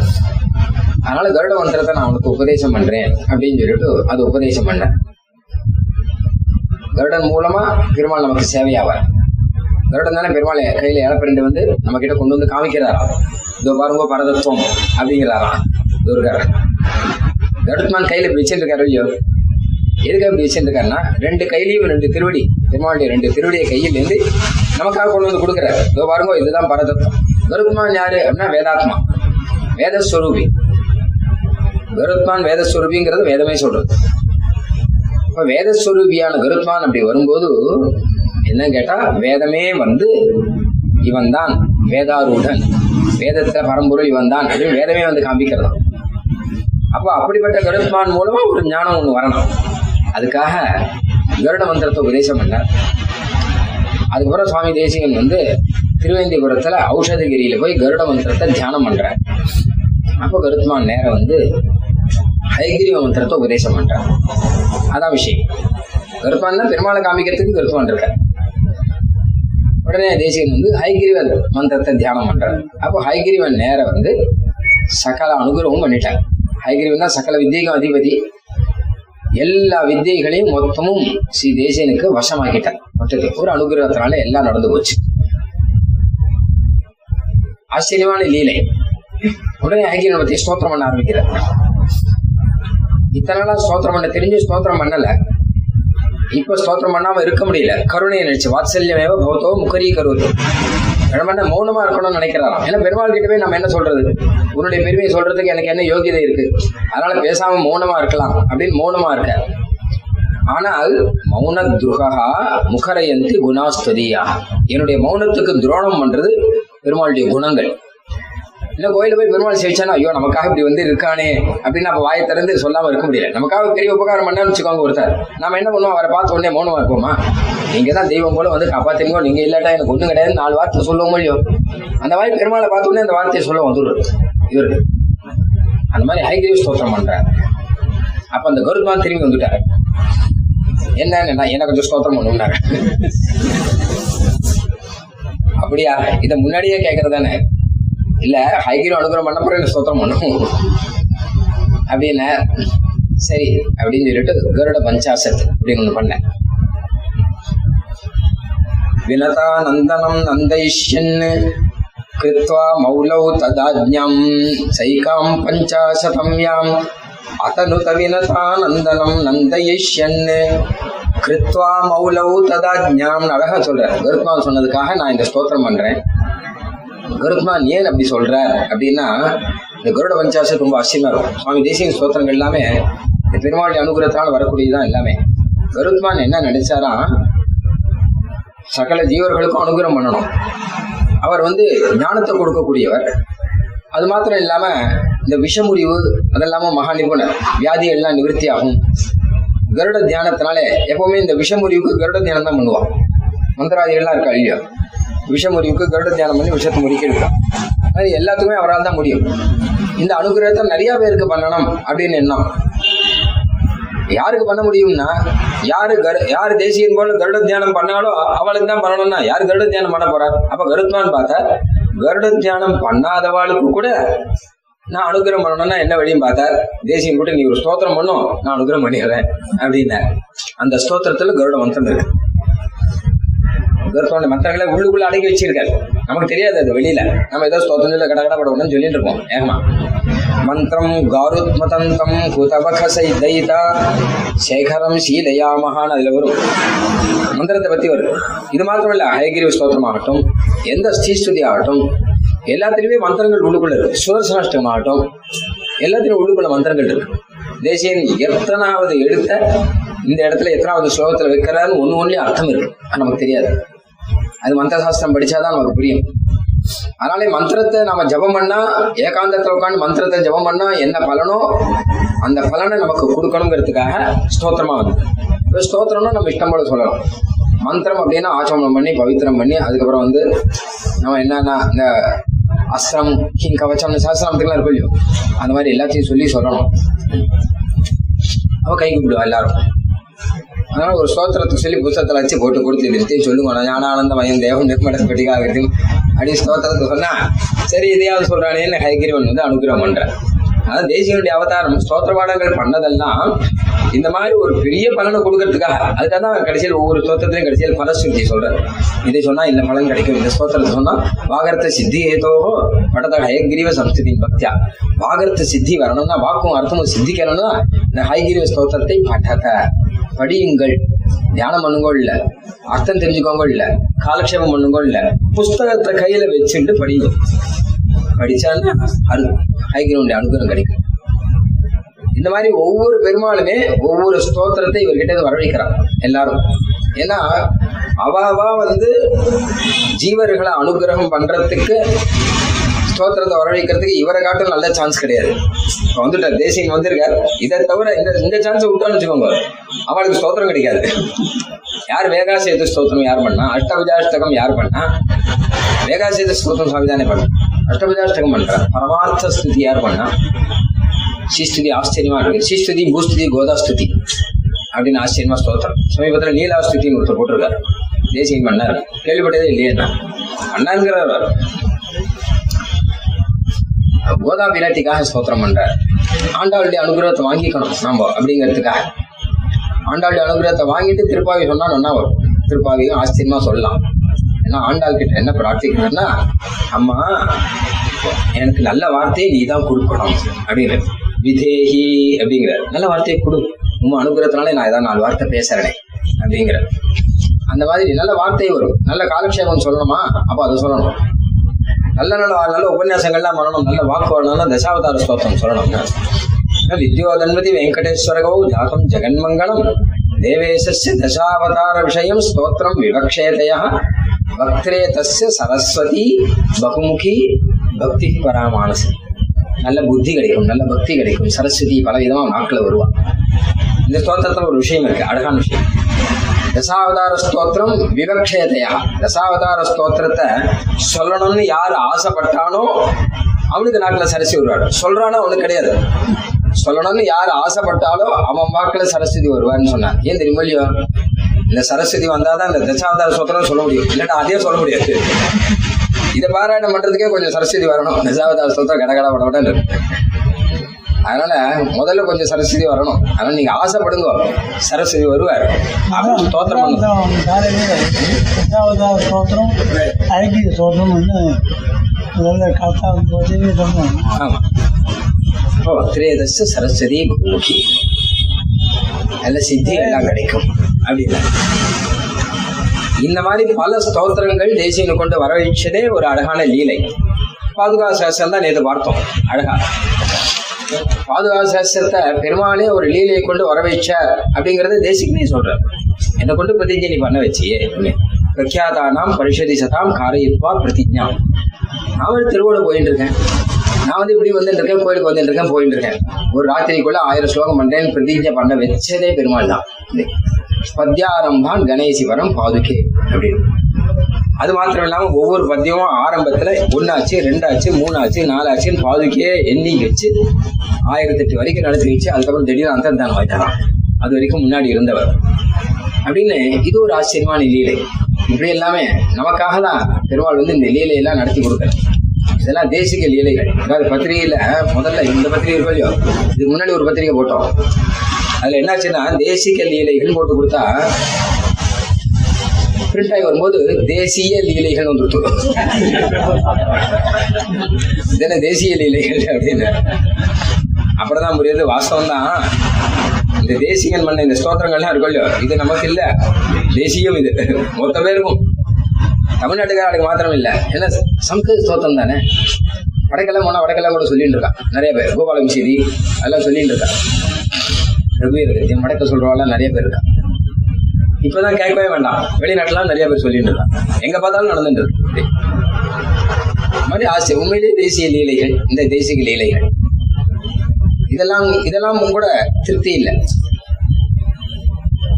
அதனால கருட மந்திரத்தை நான் அவனுக்கு உபதேசம் பண்றேன் அப்படின்னு சொல்லிட்டு அது உபதேசம் பண்ணேன் கருடன் மூலமா பெருமாள் நமக்கு சேவையாவார் கருடன் தானே பெருமாள் கையில இழப்பிரண்டு வந்து நம்ம கிட்ட கொண்டு வந்து காமிக்கிறாராம் இதோ பாருங்க பரதத்துவம் அப்படிங்கிறாராம் துர்கர். கருட்மான் கையில இப்படி வச்சிருக்காரு ஐயோ. எதுக்காக இப்படி வச்சிருக்காருன்னா ரெண்டு கையிலையும் ரெண்டு திருவடி பெருமாளுடைய ரெண்டு திருவடியை கையில் இருந்து நமக்காக கொண்டு வந்து கொடுக்குறாரு. இதோ பாருங்க இதுதான் பரதத்துவம். கருத்மான் யாரு அப்படின்னா வேதாத்மா. வேதஸ்வரூபி. கருத்மான் வேதஸ்வரூபிங்கிறது வேதமே சொல்றது. இப்ப வேதஸ்வரூபியான கருத்மான் அப்படி வரும்போது என்ன கேட்டா வேதமே வந்து இவன் தான் வேதாரூடன். வேதத்துல பரம்பொருள் இவன் தான் அப்படின்னு வேதமே வந்து காமிக்கிறது அப்போ அப்படிப்பட்ட கருத்மான் மூலமா ஒரு ஞானம் ஒண்ணு வரணும். அதுக்காக கருட மந்திரத்தை உபதேசம் பண்ணார். அதுக்கப்புறம் சுவாமி தேசிகன் வந்து திருவேந்திபுரத்துல ஔஷதகிரியில போய் கருட மந்திரத்தை தியானம் பண்றார். அப்போ கருத்மான் நேரம் வந்து ஹைகிரிவ மந்திரத்தை உபதேசம் பண்றாங்க. அதான் விஷயம். விருப்பம் தான் பெருமாளை காமிக்கிறதுக்கு கருத்மான் இருக்கார் உடனே தேசிகன் வந்து ஹைகிரிவன் மந்திரத்தை தியானம் பண்றாரு. அப்போ ஹைகிரிவன் நேரம் வந்து சகல அனுகிரகமும் பண்ணிட்டாங்க. ஹைகிரிவன் தான் சகல வித்தியைக்கும் அதிபதி. எல்லா வித்தியைகளையும் மொத்தமும் ஸ்ரீ தேசியனுக்கு வசமாக்கிட்டார். மொத்தத்தில் ஒரு அனுகிரகத்தினால எல்லாம் நடந்து போச்சு. ஆச்சரியமான லீலை. உடனே ஹைகிரிவன் பத்தி ஸ்தோத்திரம் பண்ண ஆரம்பிக்கிறார். இத்தனை நாளா ஸ்தோத்திரம் பண்ண தெரிஞ்சு ஸ்தோத்திரம் பண்ணல. இப்ப ஸ்தோத்திரம் பண்ணாம இருக்க முடியல. கருணையை நினைச்சு. வாத்சல்யமேவ பௌத்தோ முகரி கருவத்தோ பெருமாள் மௌனமா இருக்கணும்னு நினைக்கிறாராம். ஏன்னா பெருமாள் கிட்டவே நம்ம என்ன சொல்றது? உன்னுடைய பெருமையை சொல்றதுக்கு எனக்கு என்ன யோகியதை இருக்கு? அதனால பேசாம மௌனமா இருக்கலாம் அப்படின்னு மௌனமா இருக்க. ஆனால் மௌன துருகா முகரயந்தி குணாஸ்துதியா. என்னுடைய மௌனத்துக்கு துரோணம் பண்றது பெருமாளுடைய குணங்கள். இல்ல கோயில போய் பெருமாள் சேவிச்சானா ஐயோ நமக்காக இப்படி வந்து இருக்கானே? அப்படின்னு நம்ம வாயை திறந்து சொல்லாம இருக்க முடியல. நமக்காக பெரிய உபகாரம் பண்ணான்னு வச்சுக்கோங்க ஒருத்தர். நாம என்ன பண்ணுவோம்? அவரை பார்த்த உடனே மௌனமா இருப்போமா? நீங்க தான் தெய்வம் போல வந்து காப்பாத்தீங்க நீங்க இல்லாட்டா எனக்கு ஒண்ணும் கிடையாது நாலு வார்த்தை சொல்லுவோம் இல்லையோ அந்த மாதிரி பெருமாளை பார்த்த உடனே அந்த வார்த்தையை சொல்ல வந்துடுறது இவருக்கு அந்த மாதிரி ஹைகிரீவ் ஸ்தோத்திரம் பண்றாரு. அப்ப அந்த கருத்மான் திரும்பி வந்துட்டாரு. என்ன என்ன கொஞ்சம் ஸ்தோத்திரம் பண்ணுனாரு அப்படியா? இதை முன்னாடியே கேட்கறதானே? இல்ல ஹைகிரம் அனுகிரகம் பண்ண போறேன் ஸ்தோத்திரம் பண்ணும் அப்படின்னு சரி அப்படின்னு சொல்லிட்டு கருட பஞ்சாசத் அப்படின்னு ஒண்ணு பண்ணேன். வினதா நந்தனம் நந்தைஷ்யன் கிருத்வா மௌலௌ ததாஜ்ஞம் சைகாம் பஞ்சாசதம் யாம். அத்தனுத வினதா நந்தனம் நந்தயிஷ்யன் கிருத்வா மௌலௌ ததாஜ்ஞாம் அழகா சொல்றார். கருத்மான் சொன்னதுக்காக நான் இந்த ஸ்தோத்திரம் பண்றேன். கருத்மான் ஏன் அப்படி சொல்றார் அப்படின்னா இந்த கருட பஞ்சாசம் ரொம்ப அவசியமா இருக்கும். சுவாமி தேசிய ஸ்தோத்திரங்கள் எல்லாமே இந்த பெருமாளுடைய அனுகிரகத்தினால வரக்கூடியதுதான் எல்லாமே. கருத்மான் என்ன நினைச்சாரா? சகல ஜீவர்களுக்கும் அனுகிரகம் பண்ணணும். அவர் வந்து ஞானத்தை கொடுக்கக்கூடியவர். அது மாத்திரம் இல்லாம இந்த விஷமுறிவு அதெல்லாம மகா நிபுணர் வியாதி எல்லாம் நிவர்த்தி ஆகும் கருட தியானத்தினாலே எப்பவுமே இந்த விஷமுறிவுக்கு கருட தியானம் தான் பண்ணுவான். மந்திராதிகள்லாம் இருக்கா இல்லையா? விஷமுறிவுக்கு கருட தியானம் பண்ணி விஷத்தை முடிக்க அது எல்லாத்துக்குமே அவரால் தான் முடியும். இந்த அனுகிரகத்தை நிறைய பேருக்கு பண்ணணும் அப்படின்னு எண்ணம். யாருக்கு பண்ண முடியும்னா யாரு கரு யாரு தேசியன் போல கருட தியானம் பண்ணாலும் அவளுக்கு தான் பண்ணணும்னா யார் கருட தியானம் பண்ண போறா? அப்ப கருத்மான்னு பார்த்தா கருட தியானம் பண்ணாதவாளுக்கு கூட நான் அனுகிரகம் பண்ணணும்னா என்ன வழியும் பார்த்தா தேசியம் கூட நீ ஒரு ஸ்தோத்திரம் பண்ணும் நான் அனுகிரகம் பண்ணிடுறேன் அப்படின்னாரு. அந்த ஸ்தோத்திரத்துல கருட மந்திரம் இருக்கு. கருத்தோட மந்திரங்களை உள்ளுக்குள்ள அடக்கி வச்சிருக்காரு. நமக்கு தெரியாது அது வெளியில. நம்ம ஏதோ ஸ்தோத்திரத்துல சொல்ல கட கட சொல்லிட்டு இருப்போம். ஏகமா. மந்திரம் காருத்மதந்தம் குதபகசை தைதா சேகரம் சீதயாமகான்னு அதுல வரும். மந்திரத்தை பத்தி வரும். இது மாத்திரம் இல்ல ஹயகிரி ஸ்தோத்திரம் ஆகட்டும் எந்த ஸ்ரீஸ்துதி ஆகட்டும் எல்லாத்திலுமே மந்திரங்கள் உள்ளுக்குள்ள இருக்கு. சுதர்சனாஷ்டம் ஆகட்டும் எல்லாத்திலும் உள்ளுக்குள்ள மந்திரங்கள் இருக்கு. தேசியன் எத்தனாவது எடுத்த இந்த இடத்துல எத்தனாவது ஸ்லோகத்துல வைக்கிறாருன்னு ஒண்ணு ஒன்லயும் அர்த்தம் இருக்கு. அது நமக்கு தெரியாது. அது மந்திர சாஸ்திரம் படிச்சாதான் நமக்கு புரியும். அதனாலே மந்திரத்தை நாம ஜபம் பண்ணா ஏகாந்தத்தில் உட்காந்து மந்திரத்தை ஜபம் பண்ணா என்ன பலனோ அந்த பலனை நமக்கு கொடுக்கணுங்கிறதுக்காக ஸ்தோத்திரமா வந்து. ஸ்தோத்திரம்னா நம்ம இஷ்டம் போல சொல்லலாம். மந்திரம் அப்படின்னா ஆச்சமனம் பண்ணி பவித்திரம் பண்ணி அதுக்கப்புறம் வந்து நம்ம என்னன்னா இந்த அஸ்திரம் கிங் கவச்சம்னு சாஸ்திரத்துக்குலாம் இருக்கும் இல்லையோ? அந்த மாதிரி எல்லாத்தையும் சொல்லி சொல்லணும். அவ கை கும்பிடுவா எல்லாரும். அதனால ஒரு ஸ்தோத்திரத்துக்கு சொல்லி புத்தகத்தில் வச்சு போட்டு கொடுத்து நிறுத்தி சொல்லுங்க. ஞானானந்த மயம் தேவம் நிர்மட பெட்டிகாகிறது அப்படி ஸ்தோத்திரத்தை சொன்னா சரி இதையாவது சொல்றானேன்னு ஹைகிரிவன் வந்து அனுகிரகம் பண்றேன் அதாவது தேசியனுடைய அவதாரம் ஸ்தோத்திர பாடங்கள் பண்ணதெல்லாம் இந்த மாதிரி ஒரு பெரிய பலனை கொடுக்கறதுக்காக. அதுக்காக தான் கடைசியில் ஒவ்வொரு ஸ்தோத்திரத்திலையும் கடைசியில் பலஸ்ருதி சொல்றாரு. இதை சொன்னா இந்த பலன் கிடைக்கும். இந்த ஸ்தோத்திரத்தை சொன்னா வாகரத்த சித்தி ஏதோவோ படத்த ஹயகிரீவ சம்ஸ்திதி பக்தியா. வாகரத்த சித்தி வரணும்னா வாக்கும் அர்த்தமும் சித்திக்கணும்னா இந்த ஹயகிரிவ ஸ்தோத்திரத்தை பட்டத படியுங்கள். தியானம் பண்ணுங்கோ இல்ல. அர்த்தம் தெரிஞ்சுக்கோங்க இல்ல. காலக்ஷேபம் பண்ணுங்கோ இல்ல. புஸ்தகத்தை கையில வச்சுட்டு படிங்க படிச்சான்னா ஹைகிரவுண்ட் அனுகூலம் கிடைக்கும். இந்த மாதிரி ஒவ்வொரு பெருமாளுமே ஒவ்வொரு ஸ்தோத்திரத்தை இவர்கிட்ட இருந்து எல்லாரும். ஏன்னா அவாவா வந்து ஜீவர்களை அனுகிரகம் பண்றதுக்கு ஸ்தோத்திரத்தை வரவழைக்கிறதுக்கு இவரை காட்டும் நல்ல சான்ஸ் கிடையாது. வந்துட்டார் தேசியம் வந்திருக்காரு இதை தவிர இந்த இந்த சான்ஸை விட்டான்னு வச்சுக்கோங்க. அவளுக்கு ஸ்தோத்திரம் கிடைக்காது. யார் வேகாசேது ஸ்தோத்திரம் யார் பண்ணா? அஷ்டபுஜாஷ்டகம் யார் பண்ணா? வேகாசேது ஸ்தோத்திரம் சாமிதானே பண்ண. அஷ்டபுஜாஷ்டகம் பண்ற. பரமார்த்த ஸ்துதி யார் பண்ணா? ஸ்ரீஸ்துதி ஆச்சரியமா இருக்கு. ஸ்ரீஸ்துதி பூஸ்துதி கோதாஸ்துதி. அப்படின்னு ஆச்சரியமா ஸ்தோத்திரம். சமீபத்துல நீலாஸ்துதின்னு ஒருத்தர் போட்டிருக்காரு. தேசியம் பண்ணார். கேள்விப்பட்டதே இல்லையே அண்ணாங்கிறார் கோதா விராட்டிக்காக ஸ்தோத்திரம் பண்றார். ஆண்டாளுடைய அனுகிரகத்தை வாங்கிக்கணும் நாம அப்படிங்கிறதுக்காக. ஆண்டாளுடைய அனுகிரகத்தை வாங்கிட்டு திருப்பாவி சொன்னா நன்னா வரும்? திருப்பாவியும் ஆச்சரியமா சொல்லலாம். ஏன்னா ஆண்டாள் கிட்ட என்ன பிரார்த்திக்கிறேன்னா அம்மா எனக்கு நல்ல வார்த்தையை நீ தான் கொடுக்கணும் அப்படிங்கிறது விதேகி அப்படிங்கிற நல்ல வார்த்தையை கொடு. உங்க அனுகிரகத்தினாலே நான் ஏதாவது நாலு வார்த்தை பேசுறேனே அப்படிங்கிற அந்த மாதிரி நல்ல வார்த்தை வரும். நல்ல காலக்ஷேபம் சொல்லணுமா? அப்ப அதை சொல்லணும். நல்ல நல்ல நல்ல உபன்யாசங்கள்லாம் பண்ணணும். நல்ல வாக்கு வரணும்னா தசாவதார ஸ்தோத்திரம் சொல்லணும். வித்யோதன்மதி வெங்கடேஸ்வரகோ ஜாதம் ஜெகன்மங்கலம். தேவேசஸ்ய தசாவதார விஷயம் ஸ்தோத்திரம் விவக்ஷேதய. பக்திரே தஸ்ய சரஸ்வதி பகுமுகி பக்தி பராமானசு நல்ல புத்தி கிடைக்கும் நல்ல பக்தி கிடைக்கும். சரஸ்வதி பல விதமா நாட்கள் வருவா. இந்த ஸ்தோத்திரத்துல ஒரு விஷயம் இருக்கு அழகான விஷயம். தசாவதார ஸ்தோத்திரம் விவக்ஷேதையா தசாவதார ஸ்தோத்திரத்தை சொல்லணும்னு யார் ஆசைப்பட்டானோ அவனுக்கு நாட்டுல சரசி வருவாள் சொல்றானோ அவனுக்கு கிடையாது. சொல்லணும்னு யார் ஆசைப்பட்டாலோ அவன் வாக்குல சரஸ்வதி வருவான்னு சொன்னான் ஏன் தெரியுமா இந்த சரஸ்வதி வந்தாதான் இந்த தசாவதார ஸ்தோத்திரம் சொல்ல முடியும். இல்லைன்னா அதே சொல்ல முடியாது. இதை பாராயணம் பண்றதுக்கே கொஞ்சம் சரஸ்வதி வரணும். தசாவதார ஸ்தோத்திரம் கடகட படப்பட அதனால முதல்ல கொஞ்சம் சரஸ்வதி வரணும். அதனால நீங்க ஆசைப்படுங்க. சரஸ்வதி வருவார். ஸ்தோத்திரம் ஸ்தோத்திரம் வந்து முதல்ல காத்தா சொன்னோம். ஆமா. திரேதஸ் சரஸ்வதி பூமி. நல்ல சித்தி எல்லாம் கிடைக்கும். அப்படின்னா. இந்த மாதிரி பல ஸ்தோத்திரங்கள் தேசியனை கொண்டு வரவழைச்சதே ஒரு அழகான லீலை. பாதுகா சாஸ்திரம் தான் நேற்று பார்த்தோம். அழகா. பாதுகா சாஸ்திரத்தை பெருமாளே ஒரு லீலையை கொண்டு வர வைச்ச அப்படிங்கறத தேசிகனே சொல்ற என்னை கொண்டு பிரதிஜை நீ பண்ண வச்சியே பிரக்யாதானாம் பரிஷதி சதாம் காரயித்வா பிரதிஜா நான் திருவோட போயிட்டு இருக்கேன். நான் வந்து இப்படி வந்துட்டு இருக்கேன் கோயிலுக்கு வந்துட்டு இருக்கேன் போயிட்டு இருக்கேன். ஒரு ராத்திரிக்குள்ள ஆயிரம் ஸ்லோகம் பண்றேன் பிரதிஜை பண்ண வச்சதே பெருமாள் தான். பத்யாரம்பான் கணேசி வரம் பாதுகே அப்படின்னு. அது மாத்திரம் இல்லாம ஒவ்வொரு பத்தியமும் ஆரம்பத்துல ஒன்னாச்சு ரெண்டாச்சு மூணாச்சு நாலாச்சுன்னு பாதுகையே எண்ணி வச்சு ஆயிரத்தெட்டு வரைக்கும் நடத்தி வச்சு அதுக்கப்புறம் திடீர்னு அந்தர்தானம் ஆயிட்டாராம் அது வரைக்கும் முன்னாடி இருந்தவர். அப்படின்னு இது ஒரு ஆச்சரியமான லீலை. இப்படி எல்லாமே நமக்காக தான் பெருமாள் வந்து இந்த லீலையெல்லாம் நடத்தி கொடுக்குறார். இதெல்லாம் தேசிக லீலைகள். அதாவது பத்திரிகையில முதல்ல இந்த பத்திரிகை இருக்கோ இதுக்கு முன்னாடி ஒரு பத்திரிகை போட்டோம். அதுல என்னாச்சுன்னா தேசிக லீலைகள் போட்டு கொடுத்தா பிரிண்ட் ஆகி வரும்போது தேசிய லீலைகள் வந்துட்டு இதென்ன தேசிய லீலைகள் அப்படின்னு. அப்படிதான் புரியுது வாஸ்தவம் தான் இந்த தேசியன் பண்ண இந்த ஸ்தோத்திரங்கள்லாம் இருக்கும் இல்லையோ இது நமக்கு இல்ல. தேசியம் இது மொத்த பேருக்கும் தமிழ்நாட்டுக்காரருக்கு மாத்திரம் இல்ல. ஏன்னா சம்ஸ்கிருத ஸ்தோத்திரம் தானே? வடக்கெல்லாம் போனா வடக்கெல்லாம் கூட சொல்லிட்டு இருக்கான். நிறைய பேர் கோபாலம் செய்தி அதெல்லாம் சொல்லிட்டு இருக்கான். ரகுவீர் வடக்க சொல்றவாள் நிறைய பேர் இருக்கான் இப்பதான் கேட்கவே வேண்டாம். வெளிநாட்டுலாம் நிறைய பேர் சொல்லிட்டு இருக்காங்க. எங்க பார்த்தாலும் நடந்துட்டு இருக்கு. மாதிரி ஆசை உண்மையிலேயே தேசிய லீலைகள் இந்த தேசிய லீலைகள். இதெல்லாம் இதெல்லாம் கூட திருப்தி இல்லை.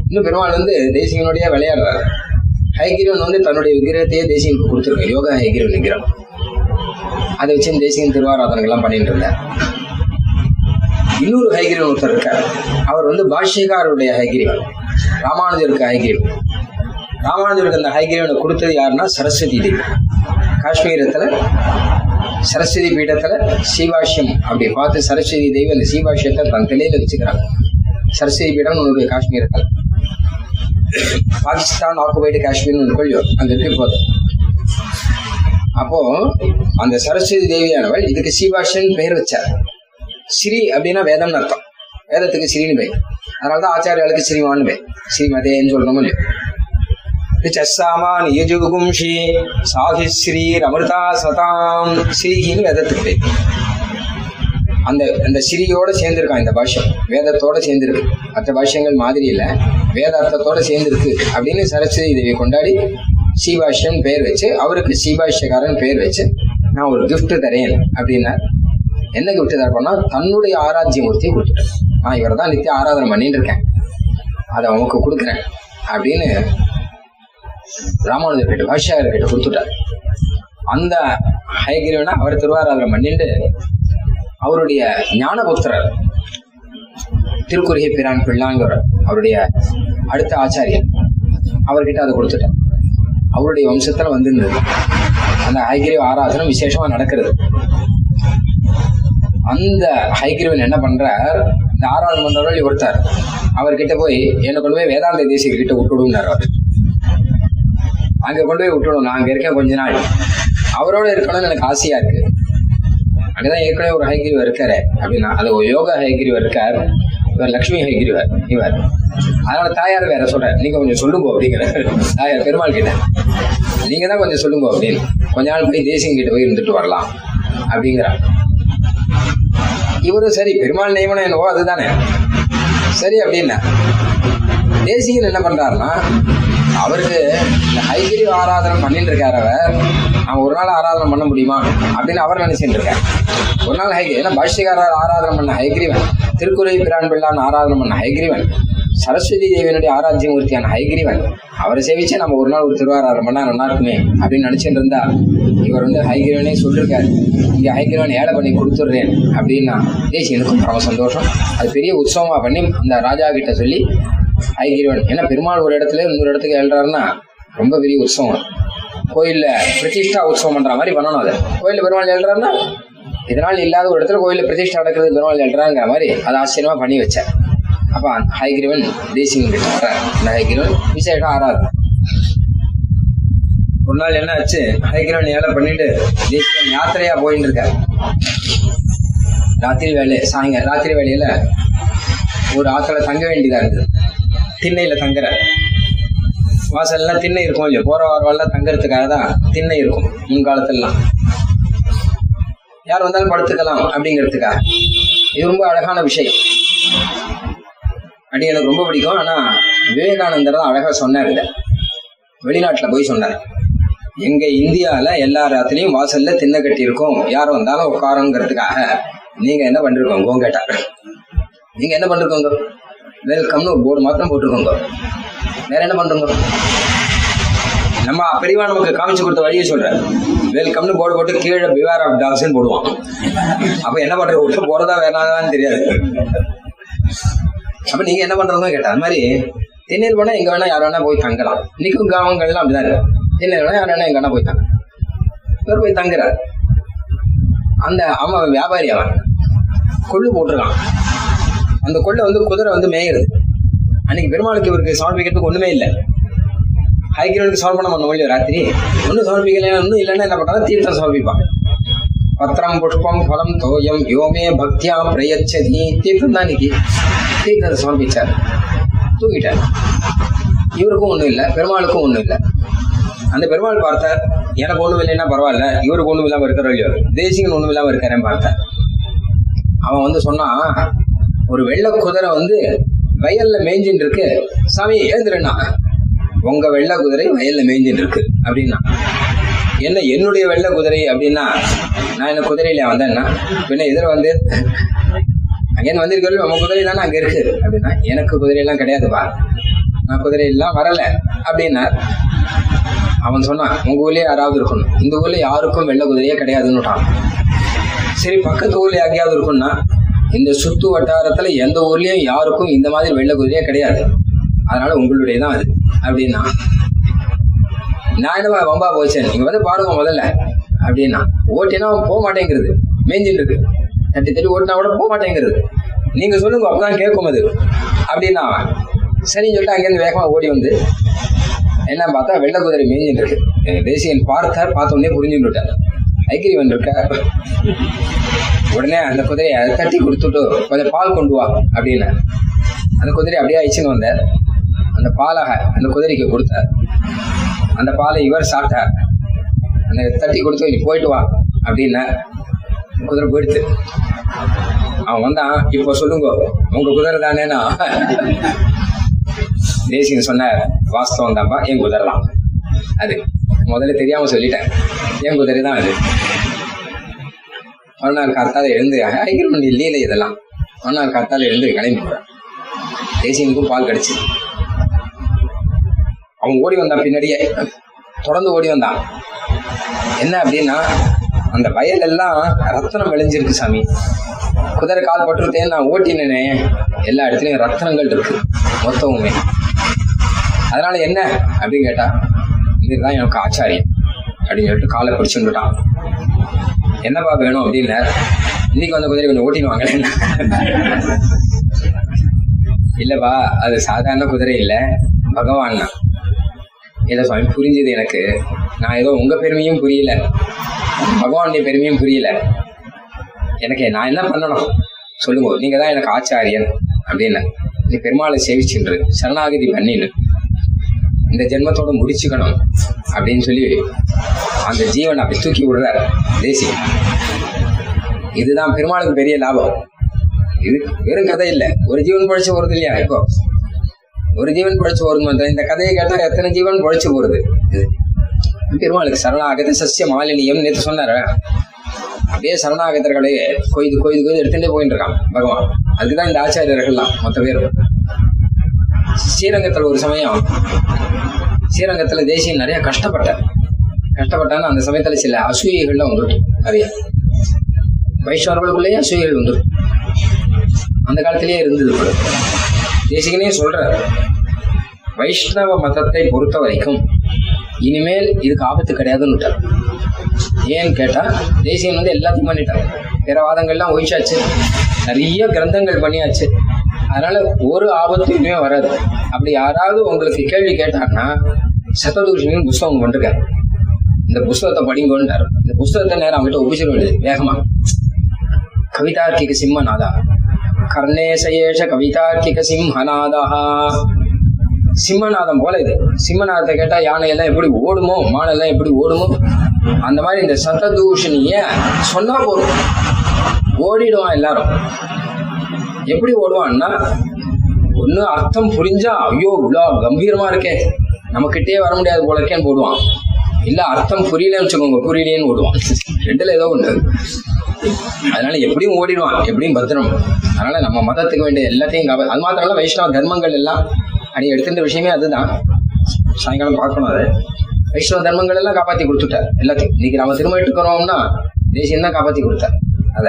இன்னும் பெருமாள் வந்து தேசியனுடைய விளையாடுறாரு. ஹைகிரவன் வந்து தன்னுடைய விக்கிரகத்தையே தேசியனுக்கு கொடுத்துருக்காரு. யோகா ஹைகிரவன் விக்கிரம் அதை வச்சு தேசியன் திருவாராதனைகள்லாம் பண்ணிட்டு இருந்தார். இன்னொரு ஹைகிரவன் ஒருத்தர் இருக்கார். அவர் வந்து பாஷ்யக்காரருடைய ஹைகிரவன். ராமானுஜருக்கு ஹைகிரீவ் ராமானுஜருக்கு அந்த ஹைகிரீவனை கொடுத்தது யாருன்னா சரஸ்வதி தேவி. காஷ்மீரத்துல சரஸ்வதி பீடத்துல சீவாஷ்யம் அப்படி பார்த்து சரஸ்வதி தேவி அந்த சீவாஷ்யத்தை தன் தலையில வச்சுக்கிறாங்க. சரஸ்வதி பீடம் உன்னுடைய காஷ்மீரத்தில். பாகிஸ்தான் ஆக்குபைடு காஷ்மீர்னு ஒன்று கொள்ளியோ அங்க இருக்கு போதும். அப்போ அந்த சரஸ்வதி தேவியானவள் இதுக்கு சீவாஷ்யன் பெயர் வச்சார். ஸ்ரீ அப்படின்னா வேதம்னு அர்த்தம். வேதத்துக்கு ஸ்ரீன்னு பெயர். அதனாலதான் ஆச்சாரியாளுக்கு ஸ்ரீமான்னு பெயர் ஸ்ரீமதேன்னு சொல்லணும் இல்லையோ சஸ்ஸாமான் யஜுகும்ஷி சாஹி ஸ்ரீ அமிர்தா சதாம். ஸ்ரீஹின்னு வேதத்துக்கு பேர். அந்த அந்த ஸ்ரீயோட சேர்ந்திருக்கான் இந்த பாஷ்யம். வேதத்தோட சேர்ந்திருக்கு. மற்ற பாஷ்யங்கள் மாதிரி இல்ல. வேதார்த்தத்தோட சேர்ந்திருக்கு அப்படின்னு சரஸ்வதி தேவி கொண்டாடி ஸ்ரீபாஷ்யம் பெயர் வச்சு அவருக்கு ஸ்ரீபாஷ்யக்காரன் பெயர் வச்சு நான் ஒரு கிஃப்ட் தரேன் அப்படின்னா என்ன கிஃப்ட் தரப்போனா தன்னுடைய ஆராய்ச்சி மூர்த்தியை கொடுத்துட்டேன் நான் இவரை தான் நித்திய ஆராதனை பண்ணிட்டு இருக்கேன் அதை அவனுக்கு கொடுக்குறேன். அப்படின்னு ராமானுஜர் கிட்ட பாஷியார் கிட்ட கொடுத்துட்டார். அந்த ஹயகிரிவனை அவர் திருவாராதனை பண்ணிட்டு அவருடைய ஞானபுத்திரர் திருக்குறுகை பிரான் பிள்ளாங்கிற அவருடைய அடுத்த ஆச்சாரியன் அவர்கிட்ட அதை கொடுத்துட்டார். அவருடைய வம்சத்துல வந்திருந்தது அந்த ஹைகிரிவ ஆராதனம் விசேஷமா நடக்கிறது. அந்த ஹைகிரிவன் என்ன பண்றார்? இந்த ஆராதனை பண்றவர்கள் ஒருத்தார் அவர்கிட்ட போய் என்னை கொண்டு போய் வேதாந்த தேசிய கிட்ட விட்டுடுனார் அவர். அங்க கொண்டு போய் விட்டுடும் நான் அங்க இருக்கேன் கொஞ்ச நாள். அவரோட இருக்கணும்னு எனக்கு ஆசையா இருக்கு. அங்கதான் ஏற்கனவே ஒரு ஹைகிரிவர் இருக்காரு. அப்படின்னா அது ஒரு யோகா ஹைகிரிவர் இருக்கார். இவர் லக்ஷ்மி ஹைகிரிவர் இவர். அதனால தாயார் வேற சொல்ற நீங்க கொஞ்சம் சொல்லுங்க அப்படிங்கிற தாயார் பெருமாள் கிட்ட. நீங்க தான் கொஞ்சம் சொல்லுங்க அப்படின்னு. கொஞ்ச நாள் போய் தேசியம் கிட்ட போய் இருந்துட்டு வரலாம் அப்படிங்கிறார். இவரும் சரி பெருமாள் நியமனம் என்னவோ அதுதானே. சரி அப்படின்னா. தேசிகன் என்ன பண்றாருன்னா அவருக்கு இந்த ஹைகிரி ஆராதனை பண்ணிட்டு இருக்காரு அவர். அவன் ஒரு நாள் ஆராதனை பண்ண முடியுமா அப்படின்னு அவர் நினைச்சிட்டு இருக்காரு ஒரு நாள் ஹைகிரி ஏன்னா பாஷ்யக்காரர் ஆராதனை பண்ண ஹைகிரிவன் திருக்குறை பிரான் பிள்ளான் ஆராதனை பண்ண ஹைகிரிவன். சரஸ்வதி தேவியனுடைய ஆராய்ச்சி மூர்த்தியான ஹைகிரிவன் அவரை சேவிச்சு நம்ம ஒரு நாள் ஒரு திருவாராதனை பண்ணா நல்லா இருக்குமே அப்படின்னு நினைச்சிட்டு இருந்தா இவர் வந்து ஹைகிரீவனே சொல்லியிருக்காரு இங்க ஹைகிரீவன் ஏழை பண்ணி கொடுத்துடுறேன் அப்படின்னா தேசி எனக்கும் பரம சந்தோஷம். அது பெரிய உற்சவமா பண்ணி அந்த ராஜா கிட்ட சொல்லி ஹைகிரீவன் ஏன்னா பெருமாள் ஒரு இடத்துல இன்னொரு இடத்துக்கு எழுறாருன்னா ரொம்ப பெரிய உற்சவம். கோயில்ல பிரதிஷ்டா உற்சவம் பண்ற மாதிரி பண்ணணும் அதை. கோயில்ல பெருமாள் எழுறாருன்னா இதனால் இல்லாத ஒரு இடத்துல கோயில்ல பிரதிஷ்டா நடக்கிறது பெருமாள் எழுறாங்கிற மாதிரி அதை ஆச்சரியமா பண்ணி வச்சேன். அப்ப அந்த ஹைகிரிவன் தேசியம் கிட்ட அந்த ஹைகிரிவன் விசேஷம் ஆறாது ஒரு நாள் என்ன ஆச்சு ஹைகிரவன் ஏழை பண்ணிட்டு தேசியம் யாத்திரையா போயிட்டு இருக்காரு ராத்திரி வேலை சாயங்க ராத்திரி வேலையில ஒரு ஆத்துல தங்க வேண்டியதா இருக்குது திண்ணையில தங்குற வாசல்லாம் திண்ணை இருக்கும் இல்லையா போற வரவெல்லாம் தங்கறதுக்காக தான் திண்ணை இருக்கும் முன்காலத்துலாம் யார் வந்தாலும் படுத்துக்கலாம் அப்படிங்கிறதுக்காக இது ரொம்ப அழகான விஷயம் அப்படி எனக்கு ரொம்ப பிடிக்கும். ஆனா விவேகானந்தர் தான் அழகா சொன்னார் இதை. வெளிநாட்டுல போய் சொன்னார். எங்க இந்தியால எல்லா ராத்திரியும் வாசல்ல தின்ன கட்டி இருக்கோம் யார் வந்தாலும் உட்காருங்கிறதுக்காக. நீங்க என்ன பண்ணிருக்கோங்க கேட்டார் நீங்க என்ன பண்ணிருக்கோங்க? வெல்கம்னு ஒரு போர்டு மாத்திரம் போட்டிருக்கோங்க. வேற என்ன பண்றோங்க? நம்ம பெரியவா நமக்கு காமிச்சு கொடுத்த வழியை சொல்றேன். வெல்கம்னு போர்டு போட்டு கீழே பிவார் ஆஃப் டாக்ஸ்னு போடுவான். அப்ப என்ன பண்றது? உள்ள போறதா வேணாதான்னு தெரியாது. அப்ப நீங்க என்ன பண்றதுன்னு கேட்டா அது மாதிரி தென்னையில் வேணா எங்க வேணா யார் வேணா போய் தங்கலாம். இன்னைக்கும் கிராமங்கள்லாம் அப்படிதான் இருக்கு. தென்னையில் வேணா யார் வேணா எங்க வேணா போய் தங்க இவர் போய் தங்குறார். அந்த அவன் வியாபாரி அவன். கொள்ளு போட்டிருக்கான். அந்த கொள்ளை வந்து குதிரை வந்து மேயுது. அன்னைக்கு பெருமாளுக்கு இவருக்கு சமர்ப்பிக்கிறதுக்கு ஒண்ணுமே இல்லை. ஹைகிரனுக்கு சமர்ப்பணம் பண்ண முடியும் ராத்திரி. ஒன்றும் சமர்ப்பிக்கல ஒன்றும் இல்லைன்னா என்ன பண்றாங்க தீர்த்தம் சமர்ப்பிப்பான். பத்திரம் புஷ்பம் பலம் தோயம் யோமே பக்தியா பிரயச்சதி. தீர்த்தம் தான் இன்னைக்கு. தீர்த்தத்தை சமர்ப்பிச்சார். தூக்கிட்டார். இவருக்கும் ஒண்ணும் இல்லை பெருமாளுக்கும் ஒண்ணும் இல்லை. அந்த பெருமாள் பார்த்தார் எனக்கு ஒண்ணும் இல்லைன்னா பரவாயில்ல இவருக்கு ஒண்ணும் இல்லாம இருக்கிற இல்லையோ? தேசிகன் ஒண்ணும் இல்லாம இருக்காரேன்னு பார்த்தார். அவன் வந்து சொன்னா ஒரு வெள்ளை குதிரை வந்து வயல்ல மேய்ஞ்சின்னு இருக்கு சாமி எழுந்துருண்ணா. உங்க வெள்ளை குதிரை வயல்ல மேய்ஞ்சின்னு இருக்கு அப்படின்னா. என்ன என்னுடைய வெள்ளை குதிரை? அப்படின்னா நான் என்ன குதிரையில வந்தேன்னா பின்ன எதிர வந்து அங்கேருந்து வந்திருக்கோம் நம்ம குதிரை தானே அங்க இருக்கு? அப்படின்னா எனக்கு குதிரை எல்லாம் கிடையாதுப்பா நான் குதிரை எல்லாம் வரல. அப்படின்னா அவன் சொன்னான் உங்க ஊர்லயே யாராவது இருக்கணும். இந்த ஊர்ல யாருக்கும் வெள்ள குதிரையே கிடையாதுன்னுட்டான். சரி பக்கத்து ஊர்ல எங்கேயாவது இருக்கும்னா இந்த சுத்து வட்டாரத்துல எந்த ஊர்லயும் யாருக்கும் இந்த மாதிரி வெள்ள குதிரையே கிடையாது. அதனால உங்களுடைய தான் அது அப்படின்னா. நான் என்ன வம்பா போச்சேன். நீங்க வந்து பாருங்க முதல்ல அப்படின்னா. ஓட்டினா அவன் போக மாட்டேங்கிறது மேஞ்சின்னு இருக்கு. தட்டி தட்டி ஓட்டினா கூட போக மாட்டேங்கிறது நீங்க சொல்லுங்க அப்பதான் கேட்கும் அது. அப்படின்னா சரின்னு சொல்லிட்டு அங்கேருந்து வேகமா ஓடி வந்து என்ன பார்த்தா வெள்ளை குதிரை மேஞ்சின்னு இருக்கு. தேசியன் பார்த்தார் பார்த்த உடனே புரிஞ்சுட்டார் ஐக்கிரிவன் இருக்க உடனே அந்த குதிரையை தட்டி கொடுத்துட்டு கொஞ்சம் பால் கொண்டு வா அப்படின்னு. அந்த குதிரை அப்படியே அழிச்சுன்னு வந்தார். அந்த பாலாக அந்த குதிரைக்கு கொடுத்தார். அந்த பாலை இவர் சாப்பிட்டார். அந்த தட்டி கொடுத்து நீ போயிட்டு வா அப்படின்னா குதிரை போயிடுத்து அவன் வந்தான் இப்போ சொல்லுங்க உங்க குதிரை தானேனா தேசியம் சொன்ன வாஸ்தவம் தான்ப்பா என் குதிரை தான். அது முதல்ல தெரியாம சொல்லிட்டேன் என் குதிரை தான் அது. மறுநாள் காத்தால எழுந்து ஐக்கிரம் இல்லையில இதெல்லாம். மறுநாள் காத்தால எழுந்து கிளம்பி போறான். தேசியனுக்கும் பால் கிடைச்சு. அவன் ஓடி வந்தான் பின்னாடியே தொடர்ந்து ஓடி வந்தான். என்ன அப்படின்னா அந்த வயல் எல்லாம் ரத்தனம் விளைஞ்சிருக்கு சாமி. குதிரை கால் பட்டுருத்தேன் நான் ஓட்டினேனே எல்லா இடத்துலயும் ரத்தனங்கள் இருக்கு மொத்தமுமே. அதனால என்ன அப்படின்னு கேட்டா இதுதான் எனக்கு ஆச்சாரியம் அப்படின்னு சொல்லிட்டு காலை பிடிச்சுட்டான் என்னப்பா வேணும் அப்படின்னு இன்னைக்கு வந்த குதிரை கொஞ்சம் ஓட்டின்னு வாங்க. இல்லப்பா அது சாதாரண குதிரை இல்ல பகவான் தான் இல்ல சுவாமி புரிஞ்சுது எனக்கு. நான் ஏதோ உங்க பெருமையும் புரியல. பகவானுடைய பெருமையும் புரியல. எனக்கு நான் என்ன பண்ணணும்? சொல்லுங்க. நீங்க தான் எனக்கு ஆச்சாரியன் அப்படின்னு. நீ பெருமாளை சேவிச்சுன்று சரணாகதி பண்ணின்னு இந்த ஜென்மத்தோட முடிச்சுக்கணும் அப்படின்னு சொல்லி அந்த ஜீவன் அப்படி தூக்கி விடுறார். தேசி. இதுதான் பெருமாளுக்கு பெரிய லாபம். இது வெறும் கதை இல்லை. ஒரு ஜீவன் பழிச்சு போறது இல்லையா? இப்போ. ஒரு ஜீவன் பழிச்சு போறது இந்த கதையை கேட்டா எத்தனை ஜீவன் பழிச்சு போறது? இது பெருமாளுக்கு சரணாகத சசிய மாலினியம் நேற்று சொன்னார. அப்படியே சரணாகதர்களை கொய்து கொய்து கொய்து எடுத்துட்டே போயிட்டு இருக்கான் பகவான். அதுக்குதான் இந்த ஆச்சாரியர்கள்லாம் மொத்த பேரும். ஸ்ரீரங்கத்துல ஒரு சமயம் ஸ்ரீரங்கத்துல தேசியம் நிறைய கஷ்டப்பட்டார். கஷ்டப்பட்டான்னு அந்த சமயத்துல சில அசூயைகள்லாம் வந்துட்டு நிறைய. வைஷ்ணவர்களுக்குள்ளேயே அசூயைகள் வந்துடும் அந்த காலத்திலேயே இருந்தது தேசிகனே சொல்ற வைஷ்ணவ மதத்தை பொறுத்த வரைக்கும் இனிமேல் இதுக்கு ஆபத்து கிடையாதுன்னு ஏன்னு கேட்டா தேசியம் வந்து எல்லாத்தையும் பண்ணிட்டாங்க. பிற வாதங்கள்லாம் ஒழிச்சாச்சு நிறைய கிரந்தங்கள் பண்ணியாச்சு. அதனால ஒரு ஆபத்துமே வராது. அப்படி யாராவது உங்களுக்கு கேள்வி கேட்டாங்கன்னா சத்ததூஷணின்னு புஸ்தகம் பண்ணிருக்காரு இந்த புஸ்தகத்தை படிங்கோன்றார் இந்த புஸ்தகத்தை நேரம் அவங்ககிட்ட ஒப்பிச்சிட வேண்டியது வேகமா. கவிதார்க்கிக சிம்மநாதா. கர்ணேசயேஷ கவிதார்க்கிக சிம்மநாதா. சிம்மநாதம் போல இது. சிம்மநாதத்தை கேட்டா யானை எல்லாம் எப்படி ஓடுமோ மான எல்லாம் எப்படி ஓடுமோ அந்த மாதிரி இந்த சத்ததூஷணிய சொன்னா போதும். ஓடிடுவான் எல்லாரும். எப்படி ஓடுவான்னா ஒண்ணு அர்த்தம் புரிஞ்சா ஐயோ இவ்வளோ கம்பீரமா இருக்கே. நம்ம கிட்டே வர முடியாது போலக்கேன்னு போடுவான். இல்ல அர்த்தம் புரியலன்னு வச்சுக்கோங்க புரியலேன்னு ஓடுவான். ரெண்டுல ஏதோ ஒண்ணு. அதனால எப்படியும் ஓடிடுவான் எப்படியும் பத்திரம். அதனால நம்ம மதத்துக்கு வேண்டிய எல்லாத்தையும் அது மாத்திரம் வைஷ்ணவ தர்மங்கள் எல்லாம் அடி எடுக்கின்ற விஷயமே அதுதான். சாயங்காலம் பார்க்கணும் அது. வைஷ்ணவ தர்மங்கள் எல்லாம் காப்பாத்தி கொடுத்துட்டார் எல்லாத்தையும். இன்னைக்கு நம்ம திரும்ப எடுத்துக்கிறோம்னா தேசியம் தான் காப்பாத்தி கொடுத்தார் அத.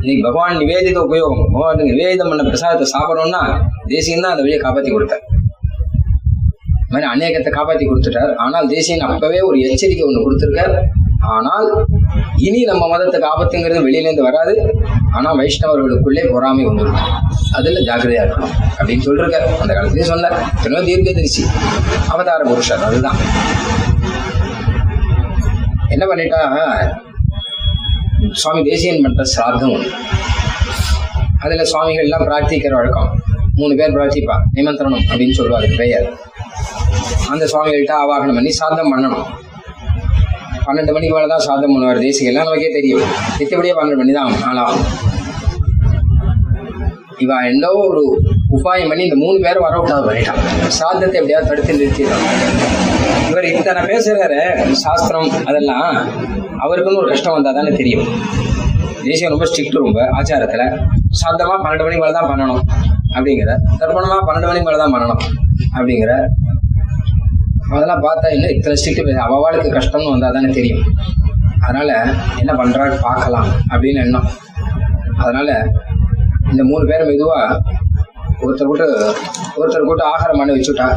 இன்னைக்கு பகவான் நிவேதித உபயோகம் பகவான் நிவேதம் பண்ண பிரசாதத்தை சாப்பிடணும்னா தேசியம் தான் அந்த வழியை காப்பாத்தி கொடுத்தார் மாதிரி அநேகத்தை காப்பாத்தி கொடுத்துட்டார். ஆனால் தேசியன் அப்பவே ஒரு எச்சரிக்கை ஒண்ணு கொடுத்துருக்கார். ஆனால் இனி நம்ம மதத்துக்கு ஆபத்துங்கிறது வெளியில இருந்து வராது. ஆனா வைஷ்ணவர்களுக்குள்ளே பொறாமை ஒண்ணு இருக்கும் அதுல ஜாக்கிரதையா இருக்கணும் அப்படின்னு சொல்றாரு அந்த காலத்திலேயே சொன்னார். எத்தனையோ தீர்க்கதரிசி அவதார புருஷர் அதுதான். என்ன பண்ணிட்டா? சுவாமி தேசியன் பண்ற சிராதம் ஒண்ணு அதுல சுவாமிகள் எல்லாம் பிரார்த்திக்கிற வழக்கம். மூணு பேர் பிரார்த்திப்பா நிமந்திரணம் அப்படின்னு சொல்லுவாரு பெயர் அந்த சுவாமிகள்கிட்ட ஆவாகனம் பண்ணி சாதம் பண்ணணும். பன்னெண்டு மணிக்கு மேலே தான் சாதம் பண்ணுவார். தேசிகம் எல்லாம் நமக்கே தெரியும். மித்தபடியே பன்னெண்டு மணி தான். ஆனாலும் இவா எந்தோ ஒரு உபாயம் பண்ணி இந்த மூணு பேரும் வரக்கூடாது பண்ணிட்டான் சாதத்தை எப்படியாவது தடுத்து நிறுத்திடுறான் இவர் இத்தனை பேசுறாரு. சாஸ்திரம் அதெல்லாம் அவருக்குன்னு ஒரு கஷ்டம் வந்தா தானே தெரியும். தேசியம் ரொம்ப ஸ்ட்ரிக்ட் ரொம்ப ஆச்சாரத்துல. சாந்தமா பன்னெண்டு மணிக்கு மேலே தான் பண்ணணும். அப்படிங்கிற. தர்ப்பணமா பன்னெண்டு மணிக்கு மேலே தான் பண்ணணும். அப்படிங்கிற அதெல்லாம் பார்த்தா இல்லை இத்தனை ஸ்ட்ரிக்ட் அவளுக்கு கஷ்டம்னு வந்தா தானே தெரியும். அதனால என்ன பண்றான்னு பார்க்கலாம் அப்படின்னு எண்ணம். அதனால இந்த மூணு பேரும் மெதுவா ஒருத்தர் கூட்டு ஒருத்தர் கூட்டு ஆகாரம் பண்ண வச்சுட்டா.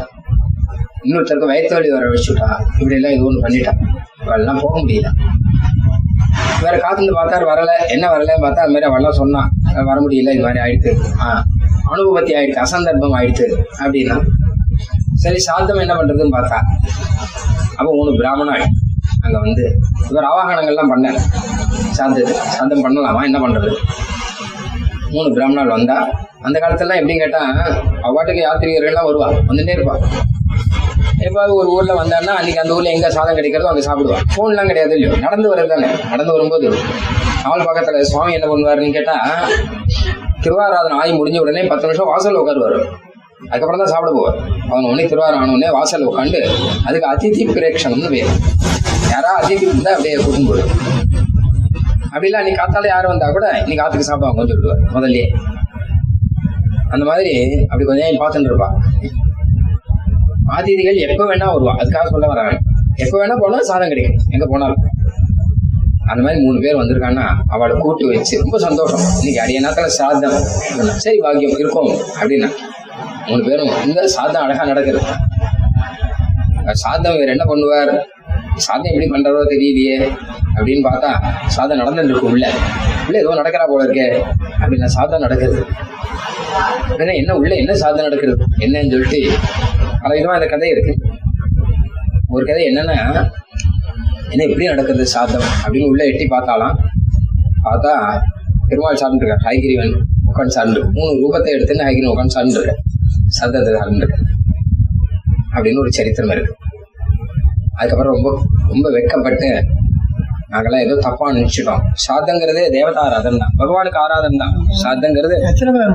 இன்னொருத்தருக்கு வயிற்று வலி வர வச்சுட்டா. இப்படி எல்லாம் இது ஒன்று பண்ணிட்டா. அவள்லாம் போக முடியல. வேற காத்துந்து பார்த்தாரு வரல. என்ன வரலன்னு பார்த்தா அது மாதிரி அவெல்லாம் சொன்னான் வர முடியல இது மாதிரி ஆயிடுத்து அனுபவத்தி ஆயிடுச்சு அசந்தர்ப்பம் ஆயிடுச்சு அப்படின்னா. சரி சாந்தம் என்ன பண்றதுன்னு பார்த்தா அப்போ மூணு பிராமணாள் அங்க வந்து இவர் ஆவாகனங்கள்லாம் பண்ண சாந்தது சாந்தம் பண்ணலாமா? என்ன பண்றது? மூணு பிராமணாள் வந்தா அந்த காலத்துல எப்படின்னு கேட்டா அவ்வாட்டுக்கு யாத்திரிகர்கள்லாம் வருவா? வந்துட்டே இருப்பா. எப்பாவது ஒரு ஊர்ல வந்தான்னா அன்னைக்கு அந்த ஊர்ல எங்க சாதம் கிடைக்கிறதோ அங்க சாப்பிடுவா. போன்லாம் கிடையாது இல்லையோ? நடந்து வர்றது தானே. நடந்து வரும்போது அவள் பக்கத்துல சுவாமி என்ன பண்ணுவாருன்னு கேட்டா திருவாராதனை ஆய் முடிஞ்ச உடனே பத்து நிமிஷம் வாசல் உட்காருவாரு. அதுக்கப்புறம் தான் சாப்பிட போவார். அவங்க உடனே திருவாரம் ஆன உடனே வாசல் உட்காந்து அதுக்கு அதிதி பிரேட்சணம்னு பேர். யாரா அதிதி இருந்தா அப்படியே கூட்டும் போடு அப்படிலாம் இல்லை காத்தால யாரும் வந்தா கூட இன்னைக்கு ஆத்துக்கு சாப்பிடுவாங்க கொஞ்சம் விடுவார் முதல்லயே. அந்த மாதிரி அப்படி கொஞ்சம் நேரம் பார்த்துட்டு இருப்பா. ஆதிதிகள் எப்ப வேணா வருவா. அதுக்காக சொல்ல வராங்க. எப்ப வேணா போனாலும் சாதம் கிடைக்கும். எங்க போனாலும். அந்த மாதிரி மூணு பேர் வந்திருக்காங்கன்னா அவளை கூட்டு வச்சு ரொம்ப சந்தோஷம். இன்னைக்கு அடிய நேரத்துல சாதம். சரி பாக்கியம் இருக்கும் அப்படின்னா. மூணு பேரும் இந்த சாதம் அழகா நடக்குது. சாதம் இவர் என்ன பண்ணுவார்? சாதம் எப்படி பண்றாரோ தெரியலையே. அப்படின்னு பார்த்தா சாதம் நடந்துட்டு இருக்கும் உள்ள. உள்ள ஏதோ நடக்கிறா போல இருக்கே. அப்படின்னா சாதம் நடக்குது. உடனே என்ன உள்ள என்ன சாதம் நடக்கிறது என்னன்னு சொல்லிட்டு பல விதமா இந்த கதை இருக்கு. ஒரு கதை என்னன்னா என்ன எப்படி நடக்குது சாதம் அப்படின்னு உள்ள எட்டி பார்த்தாலாம். பார்த்தா பெருமாள் சார்ந்து இருக்கார் ஹைகிரிவன் உட்காந்து சார்ந்து. மூணு ரூபத்தை எடுத்துன்னு ஹைகிரிவன் உட்காந்து சார்ந்து இருக்க சார்ந்து இருக்க அப்படின்னு ஒரு சரித்திரம் இருக்கு. அதுக்கப்புறம் ரொம்ப ரொம்ப வெட்கப்பட்டு நாங்கெல்லாம் ஏதோ தப்பா நினைச்சிட்டோம். சாதங்கிறதே தேவதா ஆராதனை தான் பகவானுக்கு ஆராதனை தான் பேர்?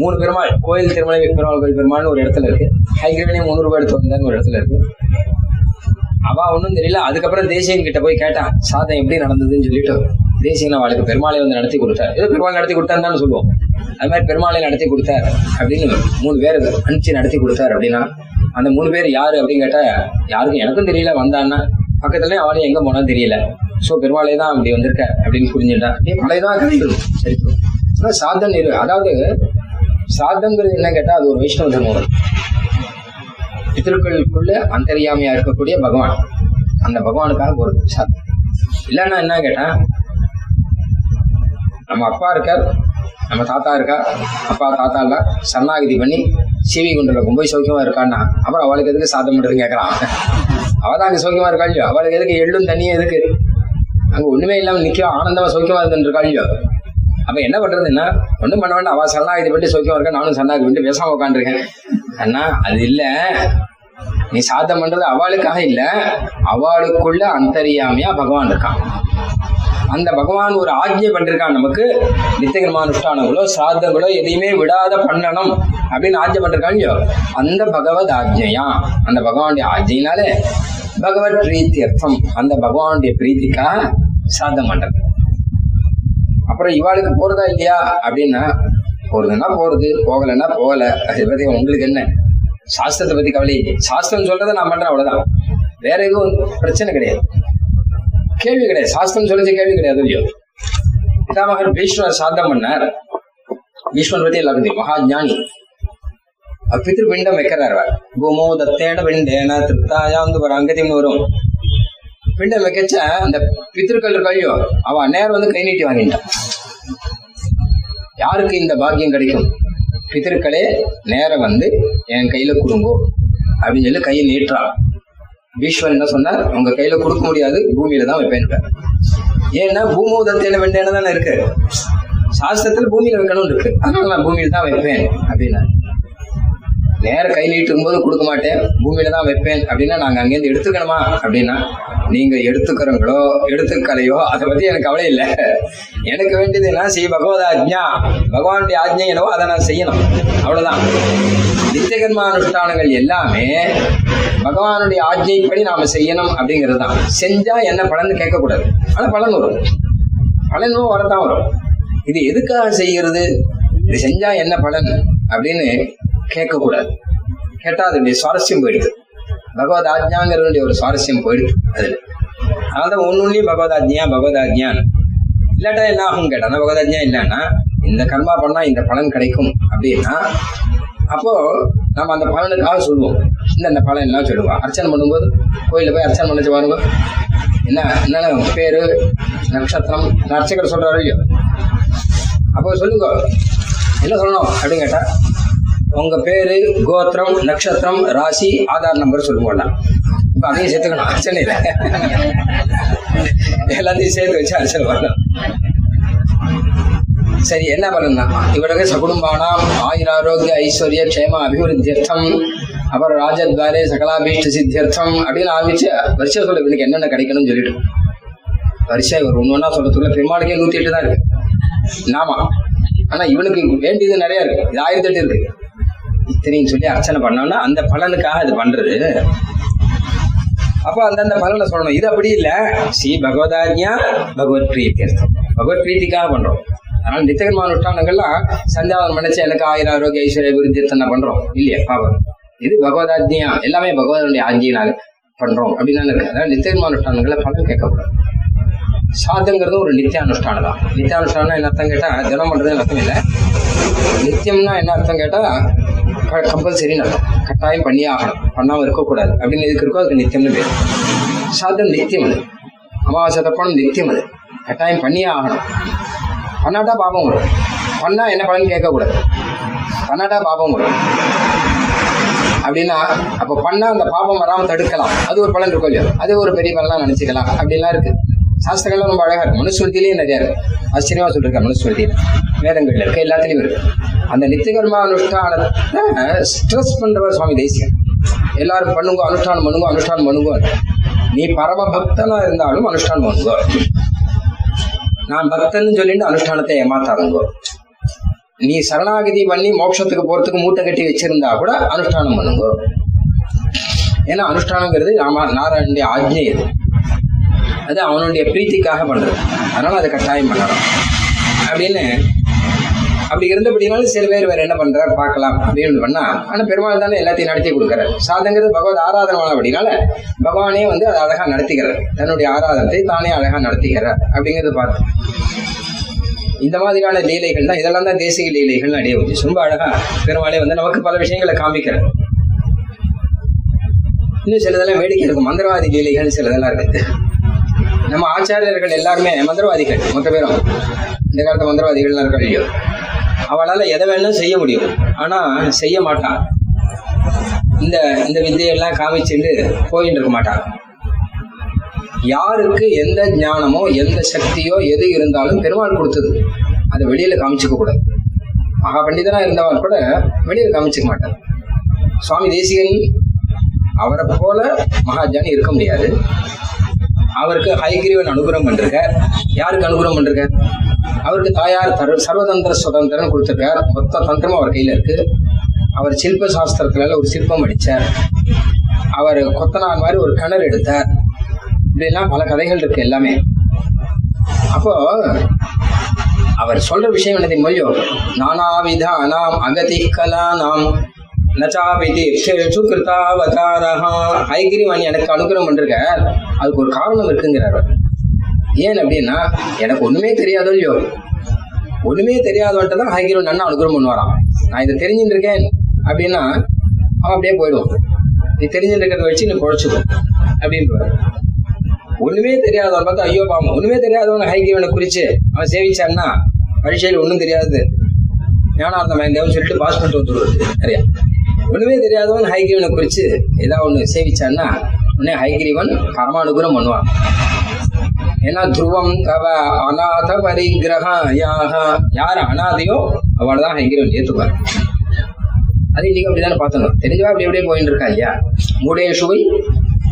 மூணு பெருமாள். கோயில் திருமலை பெருமாள் கோயில் பெருமாள்னு ஒரு இடத்துல இருக்கு. ஹைகிரவனே முந்நூறு ரூபாய் எடுத்து வந்தான்னு ஒரு இடத்துல இருக்கு. அவ ஒன்றும் தெரியல. அதுக்கப்புறம் தேசியன் கிட்ட போய் கேட்டான் சாதம் எப்படி நடந்ததுன்னு சொல்லிட்டு. தேசியன் வாழ்க்கை பெருமாளை வந்து நடத்தி கொடுத்தார். ஏதோ பெருமாள் நடத்தி கொடுத்தாருன்னு சொல்லுவோம். அது மாதிரி பெருமாளை நடத்தி கொடுத்தார் அப்படின்னு மூணு பேர் அனுப்பிச்சு நடத்தி கொடுத்தார் அப்படின்னா அந்த மூணு பேர் யாரு அப்படின்னு கேட்டா யாருக்கும் எனக்கும் தெரியல வந்தான்னா பக்கத்துலயும் அவளையும் எங்க போனா தெரியல. சோ பெருமாளே தான் அப்படி வந்திருக்க அப்படின்னு புரிஞ்சுட்டா. அப்படியே பழையதான் கதைகள் சரி ஆனா சாதம் நிறு அதாவது சாதம்ங்கிறது என்ன கேட்டா அது ஒரு வைஷ்ணவ தர்மம். பித்திருக்களுக்குள்ள அந்தரியாமையா இருக்கக்கூடிய பகவான். அந்த பகவானுக்காக ஒரு சாதம் இல்லைன்னா என்ன கேட்டா நம்ம அப்பா இருக்கார் நம்ம தாத்தா இருக்கா அப்பா தாத்தா இல்ல சரணாகதி பண்ணி சிவி குண்டல ரொம்ப சௌக்கியமா இருக்கான்னா அப்புறம் அவளுக்கு எதுக்கு சாதம் பண்ணுறதுன்னு கேட்கறான் அவதான் அங்க சௌக்கியமா இருக்கா இல்லையோ? அவளுக்கு எதுக்கு எள்ளும் தண்ணியும் எதுக்கு? அங்க ஒண்ணுமே இல்லாம நிக்க ஆனந்தமா சௌக்கியமா இருந்துட்டு இருக்கா இல்லையோ? அப்ப என்ன பண்றதுன்னா ஒண்ணும் பண்ண வேண்டாம். அவ சரணாகதி பண்ணி சௌக்கியமா இருக்கா? நானும் சரணாகதி பண்ணி பேசாம உட்காந்துருக்கேன் அண்ணா அது இல்ல. நீ சாதம் பண்றது அவளுக்காக இல்ல. அவளுக்குள்ள அந்தரியாமையா பகவான் இருக்கான். அந்த பகவான் ஒரு ஆஜ்ஞை பண்ணிருக்கான் நமக்கு. நித்தியகர்மானுஷ்டானங்களோ சாதங்களோ எதையுமே விடாத பண்ணணும் அப்படின்னு ஆஜ்ஞை பண்ணிருக்கான் அந்த பகவத் ஆஜ்ஞையா அந்த பகவானுடைய ஆஜ்ஞையினாலே பகவத் பிரீத்தி அர்த்தம். அந்த பகவானுடைய பிரீத்திக்காக சாதம் பண்றது. அப்புறம் இவாளுக்கு போறதா இல்லையா? அப்படின்னா போறதுன்னா போறது போகலைன்னா போகல. அதை பத்தி உங்களுக்கு என்ன? சாஸ்திரத்தை பத்தி கவலை. இல்லை. சாஸ்திரம் சொல்றதை நான் பண்றேன் அவ்வளவுதான். வேற எதுவும் பிரச்சனை கிடையாது. கேள்வி கிடையாது. சாஸ்திரம் சொல்லிச்ச கேள்வி கிடையாது இல்லையோ? பிதாமகர் பீஷ்மர் சாதம் பண்ணார். பீஷ்மர் பத்தி எல்லாம் தெரியும். மகா ஞானி. பித்திரு பிண்டம் வைக்கிறார் அவர். பூமோ தத்தேன பிண்டேன திருத்தாயாந்து ஒரு அங்கதியம்னு வரும். பிண்டம் வைக்கச்ச அந்த பித்திருக்கள் இருக்கையோ அவ நேரம் வந்து கை நீட்டி வாங்கிட்டான். யாருக்கு இந்த பாக்கியம் கிடைக்கும்? பித்திருக்களே நேரம் வந்து என் கையில கொடுங்கோ. அப்படின்னு சொல்லி கையை நீட்டுறான். பீஷ்வர் என்ன சொன்னார்? உங்க கையில கொடுக்க முடியாது பூமியில தான் வைப்பேன் ஏன்னா பூமோதத்தையில வெண்டேன தானே இருக்கு? சாஸ்திரத்துல பூமியில வைக்கணும்னு இருக்கு. அதனால நான் பூமியில தான் வைப்பேன் அப்படின்னா நேரம் கையில் நீட்டும் போது கொடுக்க மாட்டேன். பூமியில தான் வைப்பேன் அப்படின்னா நாங்க அங்கேருந்து எடுத்துக்கணுமா? அப்படின்னா நீங்க எடுத்துக்கிறோங்களோ எடுத்துக்கலையோ அதை பத்தி எனக்கு கவலை இல்லை. எனக்கு வேண்டியது என்ன? ஸ்ரீ பகவத ஆஜ்ஞா பகவானுடைய ஆஜ்ஞை என்னவோ அதை நான் செய்யணும். அவ்வளவுதான். நித்தியகர்ம அனுஷ்டானங்கள் எல்லாமே பகவானுடைய ஆஜ்ஞைப்படி நாம செய்யணும் அப்படிங்கிறது தான் செஞ்சா என்ன பலன் கேட்கக்கூடாது. ஆனா பலன் வரும். பலனும் வரதான் வரும். இது எதுக்காக செய்கிறது? இது செஞ்சா என்ன பலன்? அப்படின்னு கேட்கக்கூடாது. கேட்டா அதனுடைய சுவாரஸ்யம் போயிடுது. பகவத் ஆஜ்ஞாங்கிறதுடைய ஒரு சுவாரஸ்யம் போயிடுது அதுல. அதனால ஒன்னொன்னையும் பகவத் ஆஜ்ஞா பகவத் ஆஜ்ஞான் இல்லாட்டா என்ன ஆகும் கேட்டா பகவத் ஆஜ்ஞா இல்லைன்னா இந்த கர்மா பண்ணா இந்த பலன் கிடைக்கும் அப்படின்னா அப்போ நம்ம அந்த பலனுக்காக சொல்லுவோம். இந்த அந்த பலன் எல்லாம் சொல்லுவோம் அர்ச்சனை பண்ணும்போது கோயில்ல போய் அர்ச்சனை பண்ணி பாருங்க என்ன என்னென்ன பேரு நட்சத்திரம் அர்ச்சகர் சொல்றாரு இல்லையோ? அப்போ சொல்லுங்க. என்ன சொல்லணும் அப்படின்னு கேட்டா உங்க பேரு கோத்திரம் நட்சத்திரம் ராசி ஆதார் நம்பர் சொல்லுவோம்னா இப்ப அதையும் சேர்த்துக்கணும் அர்ச்சனை எல்லாத்தையும் சேர்த்து வச்சு அர்ச்சனை பண்ணணும். சரி என்ன பலன்னா? இவருக்கு சகுடும்பானாம் ஆயுர ஆரோக்கிய ஐஸ்வர்ய க்ஷேம அபிவிருத்தியர்த்தம். அப்புறம் ராஜத்வாரே சகலாபீஷ்ட சித்தியர்த்தம். அப்படின்னு ஆரம்பிச்சு வருஷம் சொல்ல இவனுக்கு என்னென்ன கிடைக்கணும்னு சொல்லிட்டு. வருஷம் ஒரு ஒன்று ஒன்றா சொல்றதுக்குள்ள பெருமாளுக்கே நூத்தி எட்டு தான் இருக்கு. நாமா ஆனா இவனுக்கு வேண்டியது நிறைய இருக்கு. இது ஆயிரத்தி எட்டு இருக்கு. இத்தனையும் சொல்லி அர்ச்சனை பண்ணோம்னா அந்த பலனுக்காக இது பண்றது. அப்போ அந்தந்த பலனை சொல்லணும். இது அப்படி இல்ல. ஸ்ரீ பகவதாஜ்யா பகவத் பிரீத்தியர்த்தம் பகவத் பிரீத்திக்காக பண்றோம். அதனால நித்தியகர்ம அனுஷ்டானங்கள்லாம் சந்தியாவன் நினைச்சு எனக்கு ஆயிரம் ஆரோக்கிய ஐஸ்வர்ய விருத்தியத்தை பண்றோம்? இல்லையா பாவம். இது பகவதாஜ்யா எல்லாமே பகவதனுடைய ஆஜ்யினால பண்றோம். அப்படின்னு இருக்கு. அதாவது நித்தியகர்ம அனுஷ்டானங்களை பலன் கேட்கக்கூடாது சாதங்கிறது ஒரு நித்திய அனுஷ்டானம் தான் நித்திய அனுஷ்டானம் என்ன அர்த்தம் கேட்டா தினம் பண்றது அர்த்தம் இல்லை. நித்தியம்னா என்ன அர்த்தம் கேட்டா கம்பல்சரி நடக்கும் கட்டாயம் பண்ணியே ஆகணும். பண்ணாமல் இருக்கக்கூடாது. அப்படின்னு எதுக்கு இருக்கோ அதுக்கு நித்தியம்னு பேர். சாதம் நித்தியம் அது. அமாவாசை தப்பணம் நித்தியம் அது. கட்டாயம் பண்ணியே ஆகணும். பண்ணாட்டா பாபம் வரும். பண்ணா என்ன பலன் கேட்கக்கூடாது. பண்ணாட்டா பாபம் வரும். அப்படின்னா அப்போ பண்ணா அந்த பாபம் வராமல் தடுக்கலாம். அது ஒரு பலன் இருக்கும் இல்லையா. அது ஒரு பெரிய பலனாக நினச்சிக்கலாம். அப்படிலாம் இருக்குது சாஸ்திரங்கள்லாம் ரொம்ப அழகா இருக்கு மனுஸ்மிருதியிலேயே நிறையா இருக்கு ஆச்சரியமா சொல்லிருக்க மனுஸ்மிருதியில வேதங்கள்ல இருக்கு எல்லாத்துலயும் இருக்கு. அந்த நித்தியகர்மா அனுஷ்டானத்தை ஸ்ட்ரெஸ் பண்றவர் சுவாமி தேசியம் எல்லாரும் பண்ணுங்க அனுஷ்டானம் பண்ணுங்க அனுஷ்டானம் பண்ணுங்க. நீ பரம பக்தனா இருந்தாலும் அனுஷ்டானம் பண்ணுங்க. நான் பக்தன் சொல்லிட்டு அனுஷ்டானத்தை ஏமாத்தாதுங்கோ. நீ சரணாகதி பண்ணி மோட்சத்துக்கு போறதுக்கு மூட்டை கட்டி வச்சிருந்தா கூட அனுஷ்டானம் பண்ணுங்க. ஏன்னா அனுஷ்டானங்கிறது ராமா நாராயணுடைய ஆஜ்ஞை இது அது அவனுடைய பிரீத்திக்காக பண்றது. அதனால அதை கட்டாயம் பண்ணணும். அப்படின்னு அப்படி இருந்தபடினாலும் சில பேர் வேற என்ன பண்றாரு பார்க்கலாம். அப்படின்னு பண்ணா ஆனா பெருமாள் தானே எல்லாத்தையும் நடத்தி கொடுக்கறாரு. சாதங்கிறது பகவத் ஆராதனமான அப்படினால பகவானே வந்து அதை அழகா நடத்திக்கிறார். தன்னுடைய ஆராதனத்தை தானே அழகா நடத்திக்கிறார் அப்படிங்கறத பார்த்து. இந்த மாதிரியான லீலைகள் தான் இதெல்லாம் தான் தேசிய லீலைகள் அடைய வந்து ரொம்ப அழகா பெருமாளே வந்து நமக்கு பல விஷயங்களை காமிக்கிறார். இன்னும் சிலதெல்லாம் வேடிக்கை இருக்கும். மந்திரவாதி லீலைகள் சிலதெல்லாம் இருக்கு. நம்ம ஆச்சாரியர்கள் எல்லாருமே மந்திரவாதிகள் மொத்த பேரும். இந்த காலத்து மந்திரவாதிகள்லாம் இருக்க இல்லையோ அவளால எதை வேணாலும் செய்ய முடியும். ஆனா செய்ய மாட்டான் இந்த இந்த வித்தையெல்லாம் காமிச்சுட்டு போயிட்டு இருக்க மாட்டான் யாருக்கு எந்த ஞானமோ எந்த சக்தியோ எது இருந்தாலும் பெருமாள் கொடுத்தது. அதை வெளியில காமிச்சுக்க கூடாது. மகா பண்டிதனா இருந்தவன் கூட வெளியில காமிச்சுக்க மாட்டான் சுவாமி தேசிகன் அவரை போல மகாஜானி இருக்க முடியாது. அவருக்கு ஹைகிரீவன் அனுகிரகம் பண்ணிருக்கார் யாருக்கு அனுகிரகம் பண்ணிருக்கார் அவருக்கு தாயார் தரு சர்வதந்திர சுதந்திரம் கொடுத்துருக்கார். மொத்த தந்திரமும் அவர் கையில இருக்கு. அவர் சில்ப சாஸ்திரத்துல ஒரு சிற்பம் அடிச்சார். அவர் கொத்தனார் மாதிரி ஒரு கிணறு எடுத்தார். இப்படிலாம் பல கதைகள் இருக்கு எல்லாமே. அப்போ அவர் சொல்ற விஷயம் என்னது மொழியோ? நானாவித அனாம் அகதி கலா நாம் தீர்ஷேஷு கிருதாவதாரஹா ஐகிரிவன் எனக்கு அனுகிரகம் பண்ணிருக்க அதுக்கு ஒரு காரணம் இருக்குங்கிறார் ஏன் அப்படின்னா எனக்கு ஒண்ணுமே தெரியாதோ இல்லையோ. ஒண்ணுமே தெரியாதவன்ட்டு தான் ஹைகிரவன் அண்ணா அனுகிரகம் பண்ணுவாராம். நான் இதை தெரிஞ்சுட்டு இருக்கேன் அப்படின்னா அவன் அப்படியே போயிடுவான். நீ தெரிஞ்சுட்டு இருக்கிறத வச்சு நீ குழைச்சுக்கோ அப்படின்னு ஒண்ணுமே தெரியாதவன் பார்த்தா ஐயோ பாவம் ஒண்ணுமே தெரியாதவன் ஹைகிரவனை குறிச்சு அவன் சேவிச்சான்னா பரீட்சையில் ஒன்றும் தெரியாது. ஞானார்த்தம் சொல்லிட்டு பாஸ் பண்ணிட்டு வந்துடுவது சரியா? ஒண்ணுமே தெரியாதவன் ஹைகிரீவனை குறிச்சு ஏதாவது ஒண்ணு சேவிச்சான்னா உடனே ஹைகிரீவன் பரமானுகுரம் பண்ணுவான். ஏன்னா துருவம் தவ அநாத பரிகிரகாயாக யார் அனாதையோ அவளை தான் ஹைகிரீவன் ஏத்துப்பார். அது இன்னைக்கு அப்படிதானே பார்த்தணும். தெரிஞ்சவா அப்படி அப்படியே போயிட்டு இருக்கா இல்லையா? மூடேஷுவை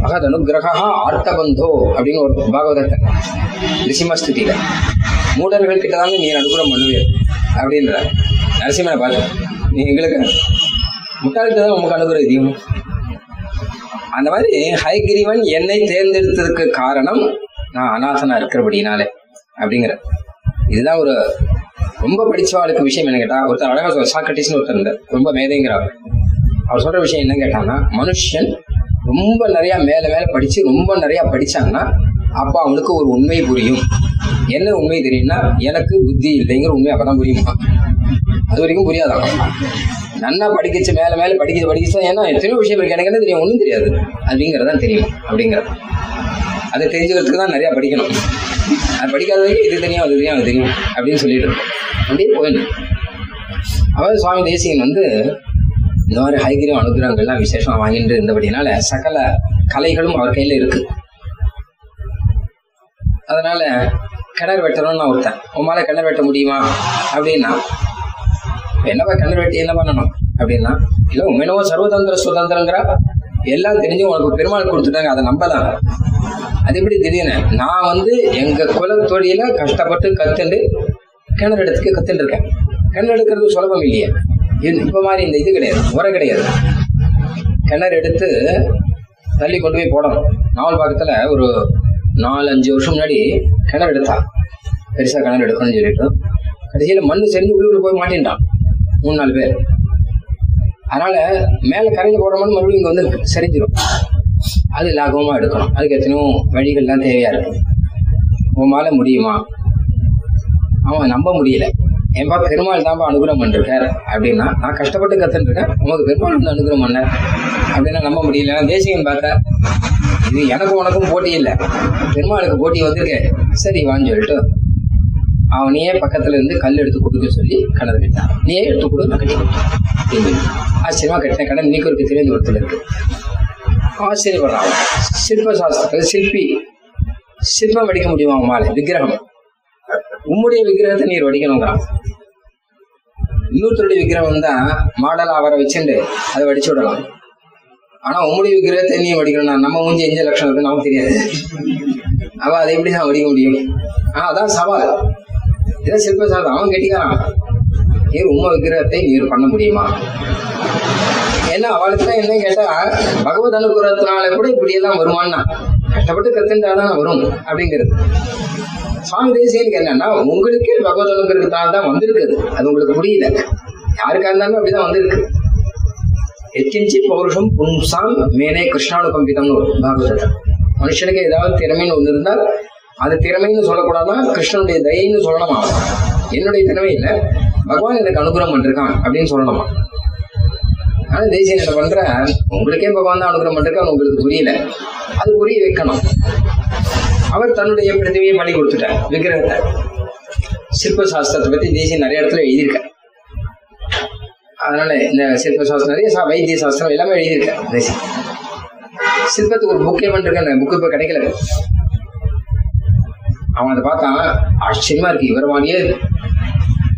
மகத் அனுகிரகா ஆர்த்தபந்தோ அப்படின்னு ஒரு பாகவதத்தை. நிசிமஸ்துதியில மூடர்கள் கிட்ட தாங்க நீ அனுகூலம் பண்ணுவீர் அப்படின்ற நரசிம்மனை பார்த்து நீ எங்களுக்கு முட்டாள்தான் உங்க உமக்கு அனுகிரகம் அந்த மாதிரி ஹைகிரீவன் என்னை தேர்ந்தெடுத்ததுக்கு காரணம் நான் அநாசனா இருக்கிறபடினாலே அப்படிங்கிற. இதுதான் ஒரு ரொம்ப படிச்சவாளுக்கு விஷயம் என்ன கேட்டா ஒருத்தர் அழகா சொல்ற சாக்ரட்டிஸ்னு ஒருத்தர் இருந்தார். ரொம்ப மேதைங்கிறார் அவர் சொல்ற விஷயம் என்ன கேட்டான்னா மனுஷன் ரொம்ப நிறைய மேல மேல படிச்சு ரொம்ப நிறைய படிச்சாங்கன்னா அப்ப அவனுக்கு ஒரு உண்மை புரியும். என்ன உண்மை தெரியும்னா எனக்கு புத்தி இல்லைங்கிற உண்மை அப்பதான் புரியுமா? அது வரைக்கும் புரியாதான் நன்னா படிக்கச்சு மேல மேல படிக்க படிக்கச்சா ஏன்னா எத்தனையோ விஷயம் இருக்கு. எனக்கு என்ன தெரியும்? ஒண்ணும் தெரியாது. அப்படிங்கறதான் தெரியும். அப்படிங்கிறது. அதை தெரிஞ்சுக்கிறதுக்கு தான் நிறைய படிக்கணும். அது படிக்காத வரைக்கும் இது தெரியும் அது தெரியும் அது தெரியும் அப்படின்னு சொல்லிட்டு இருக்கோம் அப்படியே போயிடும். அவர் சுவாமி தேசிகன் வந்து இந்த மாதிரி ஹைகிரியம் அனுகிரகங்கள்லாம் விசேஷமா வாங்கிட்டு இருந்தபடினால சகல கலைகளும் அவர் கையில இருக்கு. அதனால கிணறு வெட்டணும்னு நான் ஒருத்தன். உமால கிணறு வெட்ட முடியுமா? அப்படின்னா என்னப்பா கிணறு வெட்டி என்ன பண்ணணும்? அப்படின்னா இல்ல உண்மையினவோ சர்வதந்திர சுதந்திரங்கிற எல்லாம் தெரிஞ்சு உனக்கு பெருமாள் கொடுத்துட்டாங்க அதை நம்பதான். அது எப்படி திடீர்னு? நான் வந்து எங்க குலத்தொழில கஷ்டப்பட்டு கத்துண்டு கிணறு எடுத்துக்கு கத்துட்டு இருக்கேன். கிணறு எடுக்கிறது சுலபம் இல்லையே. இது இப்ப மாதிரி இந்த இது கிடையாது முறை கிடையாது. கிணறு எடுத்து தள்ளி கொண்டு போய் போடணும். நாவல் பக்கத்துல ஒரு நாலு அஞ்சு வருஷம் முன்னாடி கிணறு எடுத்தா பெருசா கிணறு எடுக்கணும்னு சொல்லிட்டு. கடைசியில மண்ணு செஞ்சு உள்ளுக்குள்ள போய் மாட்டின்றான் மூணு நாலு பேர். அதனால மேல கரையில போடுறோம்னு மறுபடியும் இங்க வந்து சரிஞ்சிடும் அது லாகவமா எடுக்கணும். அதுக்கு எத்தனையோ வழிகள்லாம் தேவையா இருக்கு. உமால முடியுமா? அவன் நம்ப முடியல. என்பா பெருமாள் தான்ப்பா அனுகிரகம் பண்ணிருக்காரு. அப்படின்னா நான் கஷ்டப்பட்டு கத்துருக்கேன் இருக்கேன். உனக்கு பெருமாள் வந்து அனுகிரகம் பண்ண அப்படின்னா நம்ப முடியல. தேசியம் பார்த்த இது எனக்கும் உனக்கும் போட்டி இல்லை. பெருமாளுக்கு போட்டி வந்திருக்கேன் சரி வான்னு சொல்லிட்டு அவனையே பக்கத்துல இருந்து கல் எடுத்து கொடுக்க சொல்லி கடன் விட்டான். நீயே எடுத்து கொடு நான் கட்டி ஆச்சரியமா கட்டின கடன் இன்னைக்கு ஒரு ஒருத்தர் இருக்கு. ஆச்சரியப்படுறான். சிற்ப சாஸ்திரத்துல சிற்பி சிற்பம் வடிக்க முடியுமா அவன் விக்கிரகம். உம்முடைய விக்கிரகத்தை நீர் வடிக்கணுங்கிறான். இன்னொருத்தருடைய விக்கிரகம் தான் மாடலா அவரை வச்சுட்டு அதை வடிச்சு விடலாம். ஆனா உம்முடைய விக்கிரகத்தை நீ வடிக்கணும்னா நம்ம மூஞ்சி எஞ்ச லட்சம் இருக்கு நமக்கு தெரியாது. அவ அதை எப்படி நான் வடிக்க முடியும்? ஆனா அதான் சவால். இதான் சிற்ப சாதம் அவன் கேட்டிக்கிறான் நீர் உம்ம விக்கிரகத்தை நீர் பண்ண முடியுமா? ஏன்னா அவளுக்கு தான் என்ன கேட்டா பகவத் அனுகிரகத்தினால கூட இப்படியெல்லாம் வருமானா கஷ்டப்பட்டு கத்துட்டாதான் வரும் அப்படிங்கிறது. சுவாமி தேசியனுக்கு என்னன்னா உங்களுக்கே பகவத் அனுகிரகத்தால தான் வந்திருக்குது. அது உங்களுக்கு புரியல. யாருக்கா இருந்தாலும் அப்படிதான் வந்திருக்கு. எச்சிஞ்சி பௌருஷம் புன்சாம் மேனே கிருஷ்ணானுகம்பிதம்னு ஒரு பாகவதம் மனுஷனுக்கு ஏதாவது திறமைன்னு ஒன்று இருந்தால் அது திறமைன்னு சொல்லக்கூடாதான் கிருஷ்ணனுடைய தயன்னு சொல்லணுமா? என்னுடைய திறமை இல்ல. பகவான் எனக்கு அனுகிரகம் பண்ணிருக்கான் அப்படின்னு சொல்லணுமா? ஆனா தேசியம் என்ன பண்ற? உங்களுக்கே பகவான் தான் அனுகிரகம் பண்ணிருக்கான் உங்களுக்கு புரியல. அது புரிய வைக்கணும். அவர் தன்னுடைய பிரதிமையை பண்ணி கொடுத்துட்டார் விக்கிரகத்தை. சிற்ப சாஸ்திரத்தை பத்தி தேசியம் நிறைய இடத்துல எழுதியிருக்கார். அதனால இந்த சிற்ப சாஸ்திரம் நிறைய வைத்திய சாஸ்திரம் எல்லாமே எழுதியிருக்கார் தேசியம் சிற்பத்துக்கு ஒரு புக்கே பண்ணிருக்கேன் புக்கு இப்ப கிடைக்கல. அவன் அதை பார்த்தான் ஆச்சரியமா இருக்கு. இவர்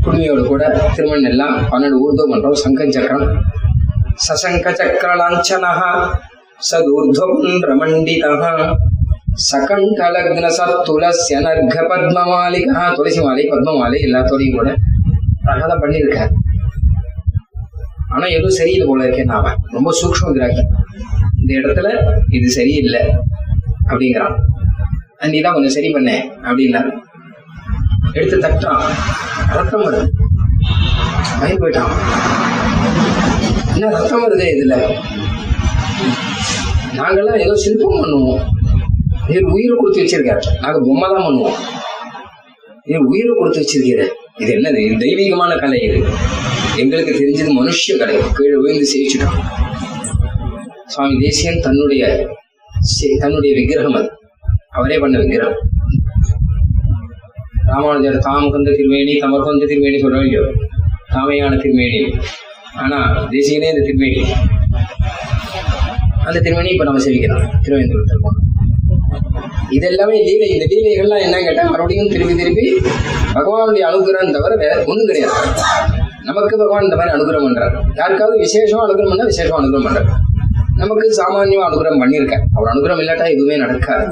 குடுமையோடு கூட திருமணம் எல்லாம் பன்னெண்டு ஊர்தோ மன்றம் சங்கம் சக்கரம். சசங்க சக்கர லாஞ்சனஹா சதூர்ಧ್வபுண்ட்ரமண்டிதः சகண்டலக்ன சத்துலசிய நர்க பத்மமாலிகா துளசி மாலை பத்மமாலை எல்லாத்தோடையும் கூட அழகா தான் பண்ணியிருக்கார். ஆனா எதுவும் சரியில்லை போல இருக்கேன் அவன் ரொம்ப சூக்ஷ்மம் இந்த இடத்துல இது சரியில்லை அப்படிங்கிறான். நீ தான் கொஞ்சம் சரி பண்ண அப்படின்னா. எடுத்து தட்டான். ரத்தம் வருது. பயன் போயிட்டான். என்ன ரத்தம் வருது இதுல? நாங்கெல்லாம் ஏதோ சிற்பம் பண்ணுவோம். நீர் உயிரை கொடுத்து வச்சிருக்காரு. நாங்க பொம்மை தான் பண்ணுவோம். நீர் உயிரை கொடுத்து வச்சிருக்கிற இது என்னது? இது தெய்வீகமான கலை இது. எங்களுக்கு தெரிஞ்சது மனுஷ கலை. கீழே விழுந்து சேவிச்சுட்டோம் சுவாமி தேசியன் தன்னுடைய தன்னுடைய விக்கிரகம் அது. அவரே பண்ண வைக்கிறார் ராமானுஜர் தாம் கொண்ட திருமேனி தமர் கொண்ட திருமேனி சொல்ற இல்லையோ தாமையான திருமேனி. ஆனா தேசியனே இந்த திருமேனி. அந்த திருமணி இப்ப நம்ம சேவிக்கிறோம். திருவேந்தபுரத்தில் போனோம் இது எல்லாமே லீலை இந்த லீலைகள்லாம் என்ன கேட்டா மறுபடியும் திருப்பி திருப்பி பகவானுடைய அனுகிரகம் தவிர வேற ஒண்ணும் கிடையாது. நமக்கு பகவான் இந்த மாதிரி அனுகிரகம் பண்றாரு. யாருக்காவது விசேஷம் அனுகிரகம் பண்ணா விசேஷம் அனுகிரகம் பண்றாரு. நமக்கு சாமானியமா அனுகிரகம் பண்ணியிருக்க அவர் அனுகிரகம் இல்லாட்டா எதுவுமே நடக்காது.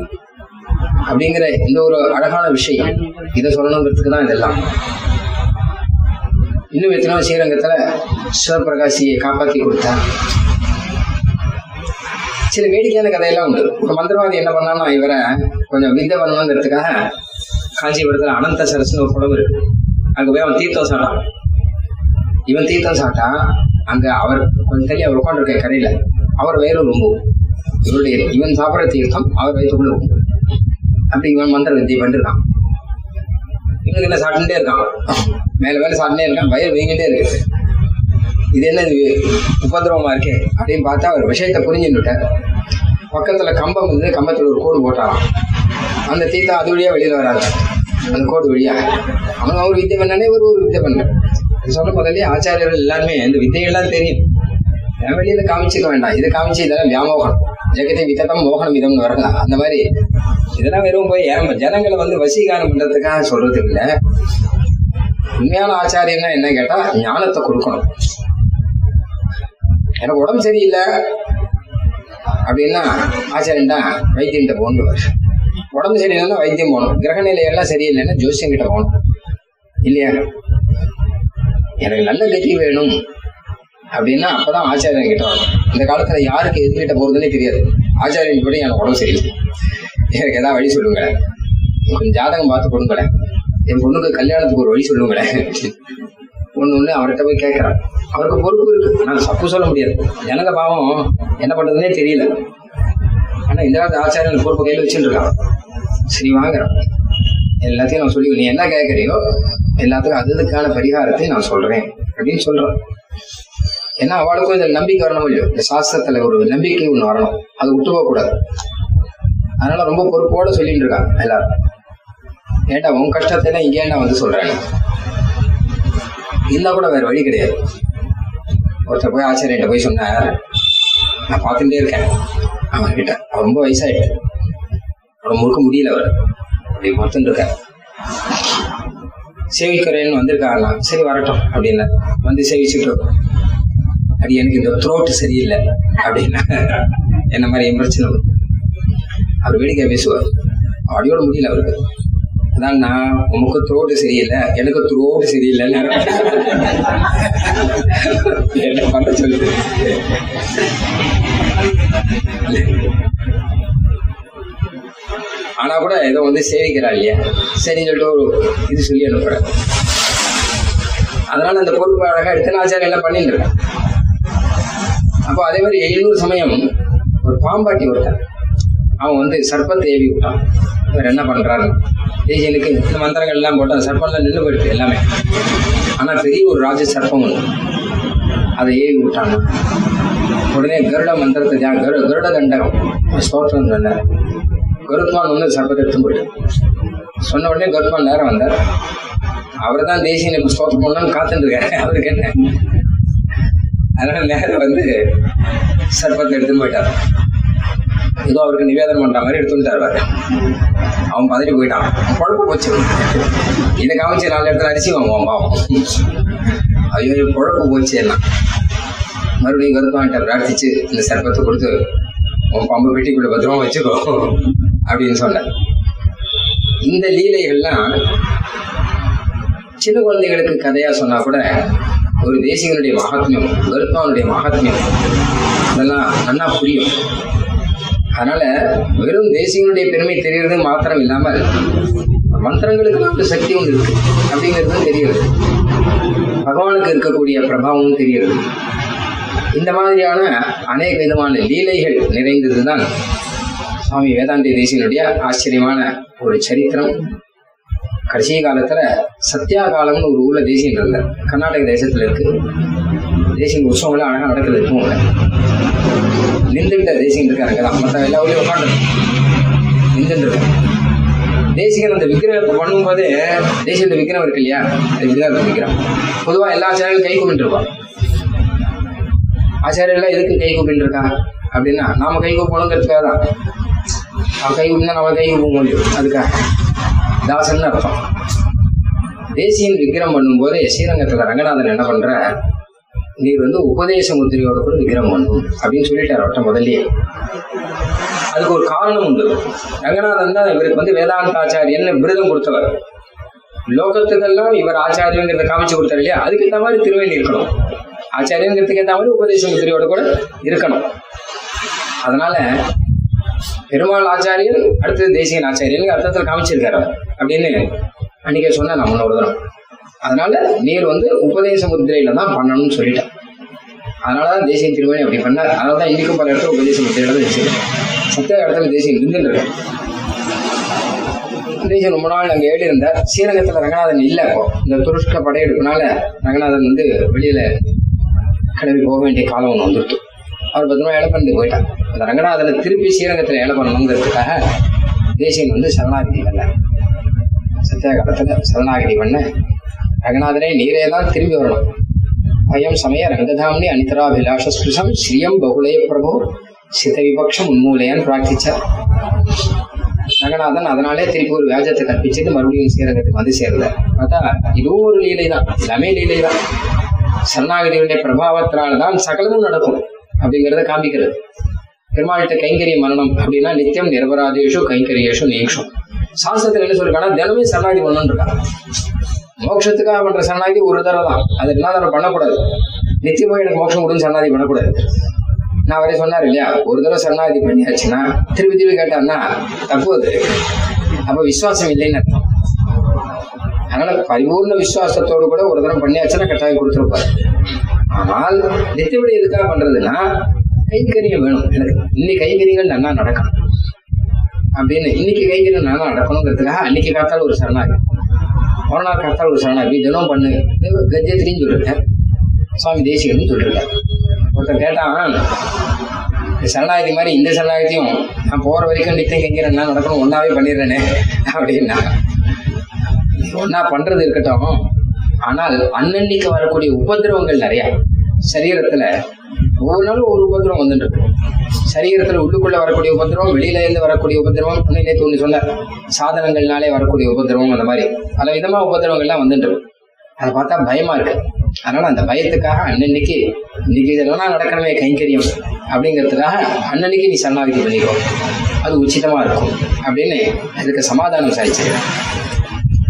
அப்படிங்கிற இந்த ஒரு அழகான விஷயம். இதை சொல்லணுங்கிறதுக்கு தான் இதெல்லாம். இன்னும் எத்தனை ஸ்ரீரங்கத்துல சிவபிரகாசியை காப்பாத்தி கொடுத்தார் சில வேடிக்கையான கதையெல்லாம் உண்டு. இப்ப மந்திரவாதி என்ன பண்ணான்னா இவரை கொஞ்சம் வித்தை பண்ணணுங்கிறதுக்காக காஞ்சிபுரத்துல அனந்த சரஸ்னு ஒரு குளம் இருக்கு. அங்க போய் அவன் தீர்த்தம் சாப்பிட்டான். இவன் தீர்த்தம் சாட்டான் அங்க அவர் கொஞ்சம் தள்ளி அவர் உட்காந்துருக்க கரையில. அவர் வயிறு ரொம்ப இவருடைய இவன் சாப்பிடுற தீர்த்தம் அவர் வயிற்றுக்குள்ள ரொம்ப அப்படி இவன் மந்திர வித்தியை பண்ணிருக்கான் இவனுக்கு என்ன சாப்பிட்டுட்டே இருக்கான்? மேல மேல சாப்பிட்டே இருக்கான் பயிர் வீங்கிட்டே இருக்கு. இது என்ன இது? உபதிரவமா இருக்கே? அப்படின்னு பார்த்தா அவர் விஷயத்தை புரிஞ்சுட்டார் பக்கத்துல கம்பம் வந்து கம்பத்துல ஒரு கோடு போட்டாராம். அந்த தீத்தா அது வழியா வெளியில வராது. அந்த கோடு வழியா. அவன் அவர் வித்தை பண்ணானே ஒரு ஒரு வித்தை பண்ண சொன்ன முதல்ல ஆச்சாரியர்கள் எல்லாருமே இந்த வித்தைகள்லாம் தெரியும். என் வெளியில காமிச்சிக்க வேண்டாம். இதை காமிச்சு இதெல்லாம் வியாமோகம். ஜெகத்தை வித்தகம் மோகனம் இதம்னு வரலாம் அந்த மாதிரி இதெல்லாம் வெறும் போய் ஏன் ஜனங்களை வந்து வசீகாரம் பண்றதுக்காக சொல்றது இல்ல உண்மையான ஆச்சாரியன்னா என்ன கேட்டா ஞானத்தை கொடுக்கணும். எனக்கு உடம்பு சரியில்லை அப்படின்னா ஆச்சாரியன்டா வைத்தியன்கிட்ட போகணும் உடம்பு சரியில்லைன்னா வைத்தியம் போகணும். கிரக நிலையெல்லாம் சரியில்லைன்னா ஜோசியம் கிட்ட போகணும். இல்லையா? எனக்கு நல்ல கதி வேணும். அப்படின்னா அப்பதான் ஆச்சாரியன் கிட்ட வரணும். இந்த காலத்துல யாருக்கு எது கிட்ட போறதுன்னே தெரியாது. ஆச்சாரியன் கூட எனக்கு உடம்பு சரியில்லை. எனக்கு ஏதாவது வழி சொல்லுங்களேன். கொஞ்சம் ஜாதகம் பார்த்து கொடுங்களேன். என் பொண்ணுக்கு கல்யாணத்துக்கு ஒரு வழி சொல்லுங்களேன். ஒண்ணு ஒண்ணு அவர்கிட்ட போய் கேட்கிறான் அவருக்கு பொறுப்பு இருக்கு. நான் தப்பு சொல்ல முடியாது. ஜனங்க பாவம். என்ன பண்றதுன்னே தெரியல. ஆனா இந்த காலத்து ஆச்சாரியன் பொறுப்பு கையில வச்சுட்டு இருக்கான் சரி வாங்குறான் எல்லாத்தையும் நான் சொல்லி நீ என்ன கேட்கறியோ எல்லாத்துக்கும் அதுக்கான பரிகாரத்தை நான் சொல்றேன் அப்படின்னு சொல்றேன். ஏன்னா அவளுக்கும் இந்த நம்பிக்கை வரணும் இல்லையோ? இந்த சாஸ்திரத்துல ஒரு நம்பிக்கை ஒண்ணு வரணும். அது விட்டு போக கூடாது அதனால ரொம்ப பொறுப்போட சொல்லிட்டு இருக்காங்க எல்லாரும். ஏன்டா உன் கஷ்டத்தை தான் இங்கே ஏன்டா வந்து சொல்றேன் இருந்தா கூட வேற வழி கிடையாது. ஒருத்தர் போய் ஆச்சாரியன்ட்ட போய் சொன்னார் நான் பார்த்துட்டே இருக்கேன். அவன் கிட்ட அவர் ரொம்ப வயசாயிட்டு. அவரை முறுக்க முடியல அவர். அப்படி பார்த்துட்டு இருக்கார் சேவிக்கிறேன்னு வந்திருக்காங்களா சரி வரட்டும் அப்படின்னு வந்து சேவிச்சுட்டு அது எனக்கு இந்த த்ரோட் சரியில்லை அப்படின்னா என்ன மாதிரி என் பிரச்சனை வரும். அவர் வேடிக்கை பேசுவார். அடியோட முடியல அவருக்கு. அதான் நான் உமக்கு த்ரோட்டு சரியில்லை எனக்கு த்ரோட்டு சரியில்லைன்னு என்ன பண்ண சொல்லுது ஆனா கூட ஏதோ வந்து சேவிக்கிறா இல்லையா? சரின்னு சொல்லிட்டு ஒரு இது சொல்லி அனுப்புறேன் அதனால அந்த பொறுப்பு அழகா எடுத்து ஆச்சாரம் எல்லாம் பண்ணிட்டு இருக்கேன். அப்போ அதே மாதிரி எழுநூறு சமயம் ஒரு பாம்பாட்டி ஒருத்தன். அவன் வந்து சர்ப்பத்தை ஏவி விட்டான். இவர் என்ன பண்றாரு? தேசியனுக்கு இந்த மந்திரங்கள் எல்லாம் போட்டு அந்த சர்ப்பம்லாம் நின்று போயிடுது எல்லாமே. ஆனா பெரிய ஒரு ராஜ சர்ப்பம் ஒன்று அதை ஏவி விட்டான். உடனே கருட மந்திரத்தை கரு கருட தண்டகம் ஸ்தோத்திரம் சொன்னார் கருத்மான் வந்து சர்ப்பத்தை எடுத்து போயிட்டு சொன்ன உடனே கருத்மான் நேரம் வந்தார். அவர் தான் தேசியனுக்கு ஸ்தோத்திரம் பண்ணணும்னு காத்துட்டு இருக்காரு. அவருக்கு என்ன? அதனால நேரம் வந்து சர்பத்தை எடுத்துன்னு போயிட்டார் ஏதோ அவருக்கு நிவேதனம் பண்ற மாதிரி எடுத்துட்டாரு அவன் பதறி போயிட்டான். குழப்பு போச்சு. இதை காமிச்சு நாலு இடத்துல அரிசி வாங்குவான் பாவம். ஐயோ குழப்பு போச்சு என்ன மறுபடியும் கருப்பான்ட்ட பிரார்த்திச்சு இந்த சர்பத்தை கொடுத்து உன் பாம்பு பெட்டிக்குள்ள பத்திரமா வச்சுக்கோ அப்படின்னு சொன்னார். இந்த லீலைகள்லாம் சின்ன குழந்தைகளுக்கு கதையா சொன்னா கூட ஒரு தேசிகனுடைய மகாத்மியம் கருத்மானுடைய மகாத்மியம் இதெல்லாம் நல்லா புரியும். அதனால வெறும் தேசிகனுடைய பெருமை தெரியறது மாத்திரம் இல்லாமல் மந்திரங்களுக்கு ஒரு சக்தி ஒன்று இருக்கு. அப்படிங்கிறதும் தெரியுது பகவானுக்கு இருக்கக்கூடிய பிரபாவமும் தெரியுது இந்த மாதிரியான அநேக விதமான லீலைகள் நிறைந்ததுதான் சுவாமி வேதாந்தி தேசியனுடைய ஆச்சரியமான ஒரு சரித்திரம். கடைசி காலத்துல சத்யா காலம்னு ஒரு ஊர்ல தேசியம் இருந்த கர்நாடக தேசத்துல இருக்கு. தேசிய உற்சவங்கள்லாம் அழகா நடக்குது இருக்கும் நின்றுகிட்ட தேசியம் இருக்காருங்க தான் மற்ற எல்லா ஊர்லயும் உட்காந்து நின்றுட்டு இருக்காங்க தேசிகன் அந்த விக்கிரகத்தை பண்ணும்போது தேசியத்தை விக்கிரம் இருக்கு இல்லையா? அது விக்கிரகத்தை விக்கிரம் பொதுவா எல்லா ஆச்சாரியும் கை கூப்பிட்டு இருப்பான் ஆச்சாரியெல்லாம் எதுக்கு கை கூப்பிட்டு இருக்கா? அப்படின்னா நாம கை கூப்பணுங்கிறதுக்காக தான் அவன் கை கூப்பினா நம்ம கை கூப்ப முடியும். அதுக்காக. தாசன் அர்த்தம். தேசியன் விக்கிரம் பண்ணும்போது ஸ்ரீரங்கத்துல ரங்கநாதன் என்ன பண்ற? நீர் வந்து உபதேச முத்திரையோட கூட விக்கிரம் பண்ணும் அப்படின்னு சொல்லிட்டார் அவட்ட முதல்லயே. அதுக்கு ஒரு காரணம் உண்டு. ரங்கநாதன் தான் இவருக்கு வந்து வேதாந்த ஆச்சாரியன்னு விருதம் கொடுத்தவர். லோகத்துக்கெல்லாம் இவர் ஆச்சாரியங்கிறத காமிச்சு கொடுத்தார் இல்லையா? அதுக்கு ஏற்ற மாதிரி திருவேணி இருக்கணும். ஆச்சாரியங்கிறதுக்கு ஏற்ற மாதிரி உபதேச முத்திரையோட கூட இருக்கணும். அதனால பெருமாள் ஆச்சாரியன் அடுத்தது தேசியன் ஆச்சாரியன் அர்த்தத்தில் காமிச்சிருக்காரு. அப்படின்னு அன்னைக்கே சொன்ன நம்ம ஒரு தரம் அதனால நீர் வந்து உபதேச முத்திரையில தான் பண்ணணும்னு சொல்லிட்டேன் அதனாலதான் தேசிய திருமணி அப்படி பண்ணார். அதனால தான் இன்னைக்கும் பல இடத்துல உபதேச முத்திரையில தான் வச்சிருக்கேன் சத்திய இடத்துல தேசியம் இருந்துருக்கேன் தேசியம் ரொம்ப நாள் அங்க ஏடி இருந்தார் ஸ்ரீரங்கத்துல ரங்கநாதன் இல்ல இப்போ இந்த துருஷ்க படையெடுப்புனால ரங்கநாதன் வந்து வெளியில கிளம்பி போக வேண்டிய காலம் ஒன்று வந்துருச்சு அவர் பத்திரமா ஏழை போயிட்டார். அந்த ரங்கநாதனை திருப்பி ஸ்ரீரங்கத்துல ஏழை பண்ணணுங்கிறதுக்காக தேசியன் வந்து சரணாகிதி பண்ண சத்தியாகாலத்துல சரணாகிதி பண்ண ரங்கநாதனே நீரே தான் திரும்பி வரணும். அயம் சமய ரங்கதாம்னி அனிதராபிலாஷஸ்பிருஷம் ஸ்ரீயம் பகுலய பிரபு சித விபக்ஷம் உன்மூலையான்னு பிரார்த்திச்சார். ரங்கநாதன் அதனாலே திருப்பி ஒரு வியாஜத்தை கற்பிச்சுட்டு மறுபடியும் ஸ்ரீரங்கத்துக்கு வந்து சேர்ந்தார். பார்த்தா இதுவும் ஒரு லீலை தான் எல்லாமே லீலை தான் சரணாகதியுடைய பிரபாவத்தினால்தான் சகலமும் நடக்கும் அப்படிங்கறத காமிக்கிறது பெருமாள்கிட்ட கைங்கரிய மரணம் அப்படின்னா நித்தியம் நிரபராதேஷு கைங்கரியேஷு நீங்கும் சாஸ்திரத்துல என்ன சொல்லிருக்காங்கன்னா தினமே சரணாகி பண்ணணும் இருக்காங்க. மோட்சத்துக்காக பண்ற சரணாகி ஒரு தடவை தான் அது என்ன தடவை பண்ணக்கூடாது? நித்தியமா எனக்கு மோட்சம் கொடுன்னு சரணாகதி பண்ணக்கூடாது. நான் வரைய சொன்னார் இல்லையா ஒரு தடவை சரணாகதி பண்ணியாச்சுன்னா திருப்பி திருப்பி கேட்டான்னா தப்பு அது அப்ப விசுவாசம் இல்லைன்னு அர்த்தம். அதனால பரிபூர்ண விசுவாசத்தோடு கூட ஒரு தடவை பண்ணியாச்சுன்னா கட்டாயம் கொடுத்துருப்பாரு. ஆனால் நித்தியபடி எதுக்காக பண்றதுன்னா கைங்கரியம் வேணும். எனக்கு இன்னைக்கு கைங்கரியங்கள் நல்லா நடக்கணும். அப்படின்னு இன்னைக்கு கைங்கரியம் நல்லா நடக்கணுங்கிறதுக்காக அன்னைக்கு காத்தால் ஒரு சரணாகி. கொரோனா நாள் காத்தால் ஒரு சரணாகி. தினம் பண்ணு. கஜ்ஜத்திலையும் சொல்லிருக்கேன் சுவாமி தேசிகன்னு சொல்லிருக்காரு. ஒருத்தர் கேட்டான் சரணாகதி மாதிரி இந்த சரணாகதியும் நான் போற வரைக்கும் நித்தம் கைங்கரியம் என்ன நடக்கணும். ஒன்னாவே பண்ணிடுறேனே. அப்படின்னா ஒன்னா பண்றது இருக்கட்டும். ஆனால் அன்னன்னைக்கு வரக்கூடிய உபதிரவங்கள் நிறைய. சரீரத்துல ஒவ்வொரு நாளும் ஒரு உபதிரவம் வந்துட்டு இருக்கு. சரீரத்துல உள்ளுக்குள்ள வரக்கூடிய உபதிரவம் வெளியில இருந்து வரக்கூடிய உபதிரவம் இன்னும் நேத்து சொன்ன சாதனங்கள்னாலே வரக்கூடிய உபதிரவம் அந்த மாதிரி பல விதமா உபதிரவங்கள்லாம் வந்துட்டு இருக்கு. அதை பார்த்தா பயமா இருக்கு. அதனால அந்த பயத்துக்காக அன்னன்னைக்கு இன்னைக்கு இதெல்லாம் நடக்கணுமே கைங்கரியம் அப்படிங்கிறதுக்காக அன்னன்னைக்கு நீ சரணாகதி பண்ணிக்கோ. அது உச்சிதமா இருக்கும் அப்படின்னு அதுக்கு சமாதானம் சாதிச்சிருக்கேன்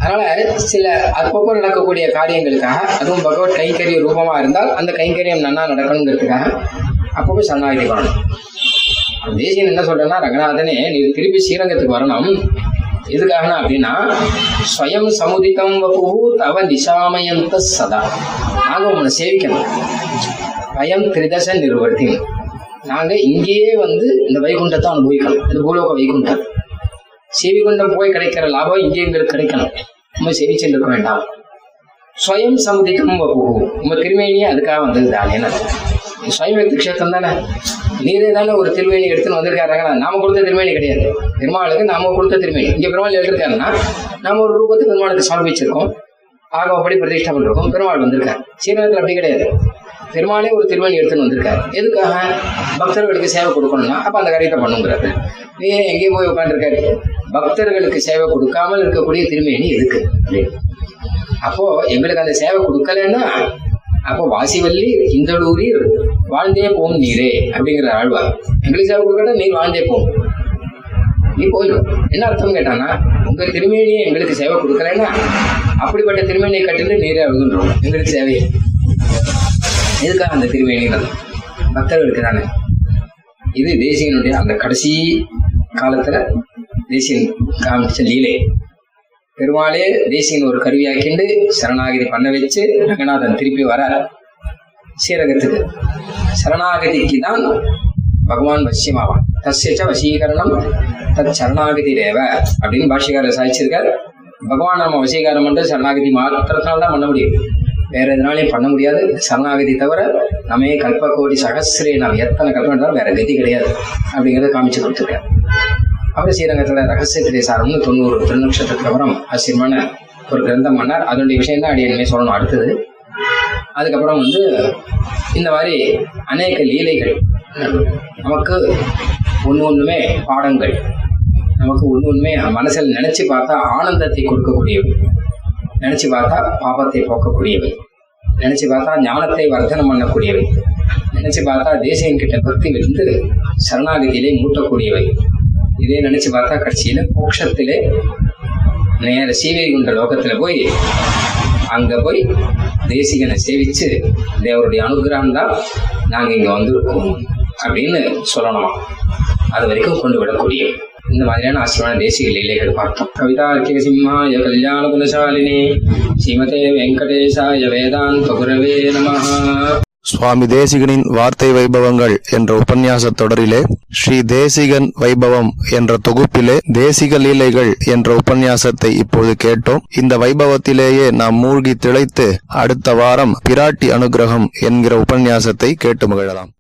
அதனால சில அப்பப்போ நடக்கக்கூடிய காரியங்களுக்காக அதுவும் பகவத் கைங்கரிய ரூபமா இருந்தால் அந்த கைங்கரியம் நன்னா நடக்கணுங்கிறதுக்காக அப்பப்போ சரணாகி வரணும் தேசியன் என்ன சொல்றேன்னா ரங்கநாதனே நீ திருப்பி ஸ்ரீரங்கத்துக்கு வரணும். எதுக்காகனா அப்படின்னா ஸ்வயம் சமுதிதம் வபு தவ நிஷாமயந்த சதா. நாங்க உங்களை சேவிக்கணும். பயம் திரிதச நிறுவர்த்தி நாங்க இங்கேயே வந்து இந்த வைகுண்டத்தை அனுபவிக்கணும். இந்த பூலோக வைகுண்டம். சேவிகுண்டம் போய் கிடைக்கிற லாபம் இங்கே எங்களுக்கு கிடைக்கணும். நம்ம சேவிச்சுட்டு இருக்க வேண்டாம். ஸ்வயம் சமுதிக்கம் வபு உங்க திருமேனியே அதுக்காக வந்தது தானே ஸ்வயம் வெக்தி கஷேத்திரம் தானே? நீரே தானே ஒரு திருமேனி எடுத்துன்னு வந்திருக்காருங்க நாம கொடுத்த திருமேனி கிடையாது. பெருமாளுக்கு நாம கொடுத்த திருமேனி. இங்க பெருமாள் எழுதிருக்காருன்னா நாம ஒரு ரூபத்துக்கு பெருமாளுக்கு சமர்ப்பிச்சிருக்கோம். ஆகவப்படி பிரதிஷ்டம் பண்ணிருக்கோம். பெருமாள் வந்திருக்காரு. சீனத்துல அப்படி கிடையாது. பெருமானே ஒரு திருமணி எடுத்துன்னு வந்திருக்காரு. எதுக்காக? பக்தர்களுக்கு சேவை கொடுக்கணும்னா அப்ப அந்த காரியத்தை பண்ணுங்கிறாரு. நீ எங்கேயும் போய் உட்காந்துருக்காரு பக்தர்களுக்கு சேவை கொடுக்காமல் இருக்கக்கூடிய திருமேனி எதுக்கு? அப்போ எங்களுக்கு அந்த சேவை கொடுக்கலன்னா அப்போ வாசிவல்லி இந்தளூரில் வாழ்ந்தே போம் நீரே அப்படிங்கிற ஆழ்வார். எங்களுக்கு சேவை கொடுக்கட்டா நீர் வாழ்ந்தே போம் நீ போயிடும் என்ன அர்த்தம் கேட்டானா உங்க திருமேனியை எங்களுக்கு சேவை கொடுக்கலன்னா அப்படிப்பட்ட திருமேனியை கட்டிட்டு நீரே அழுதுன்றோம் எங்களுக்கு சேவையை. எதுக்காக அந்த திருமேனிகள் பக்தர்களுக்கு தானே இது தேசியனுடைய அந்த கடைசி காலத்துல தேசியன் காமிச்ச லீலை. பெருமாளே தேசியன் ஒரு கருவியாக்கிண்டு சரணாகதி பண்ண வச்சு ரங்கநாதன் திருப்பி வர சீரகத்துக்கு. சரணாகதிக்கு தான் பகவான் வசியமாவான். தஸ்யச்ச வசீகரணம் தத் சரணாகதி தேவ அப்படின்னு பாஷ்யக்காரர் சாதிச்சிருக்கார். பகவான் நம்ம வசீகாரம் பண்றது சரணாகதி மாத்திரத்தினால்தான் பண்ண முடியும். வேற எதனாலையும் பண்ண முடியாது. சரணாகதி தவிர நம்ம கல்ப கோடி சகசிரே நாம் எத்தனை கல்பம் வேற கதி கிடையாது அப்படிங்கிறத காமிச்சு கொடுத்துருக்காரு. அப்புறம் ஸ்ரீரங்கத்துல ரகசிய திரைசாரம்னு தொண்ணூறு திருநக்ஷத்துக்கு அப்புறம் அசியமான ஒரு கிரந்தம் பண்ணார். அதனுடைய விஷயம் தான் அடியனுமே சொல்லணும். அடுத்தது அதுக்கப்புறம் வந்து இந்த மாதிரி அநேக லீலைகள் நமக்கு ஒன்று ஒன்றுமே பாடங்கள் நமக்கு ஒன்று ஒன்றுமே மனசில் நினைச்சு பார்த்தா ஆனந்தத்தை கொடுக்கக்கூடியவை நினைச்சு பார்த்தா பாபத்தை போக்கக்கூடியவை. நினைச்சு பார்த்தா ஞானத்தை வர்த்தனம் பண்ணக்கூடியவை. நினைச்சு பார்த்தா தேசியம் கிட்ட பக்தி விழுந்து சரணாகதியிலே மூட்டக்கூடியவை. இதே நினைச்சு பார்த்தா கட்சியில மோட்சத்திலே நேர சீவைகுண்ட லோகத்துல போய் அங்க போய் தேசிகனை சேவிச்சு தேவருடைய அனுகிரகம் தான் நாங்க இங்க வந்திருக்கோம் அப்படின்னு சொல்லணுமா அது வரைக்கும் கொண்டு விடக்கூடியவை. இந்த மாதிரியான ஆசிரியமான தேசிக லீலைகள் பார்த்தோம். கவிதா சிம்மாய கல்யாண குணசாலினி ஸ்ரீமதே வெங்கடேசாய வேதாந்த குரவே நமஹா. சுவாமி தேசிகனின் வார்த்தை வைபவங்கள் என்ற உபன்யாச தொடரிலே ஸ்ரீ தேசிகன் வைபவம் என்ற தொகுப்பிலே தேசிக லீலைகள் என்ற உபன்யாசத்தை இப்போது கேட்டோம். இந்த வைபவத்திலேயே நாம் மூழ்கி திளைத்து அடுத்த வாரம் பிராட்டி அனுகிரகம் என்கிற உபன்யாசத்தை கேட்டு மகிழலாம்.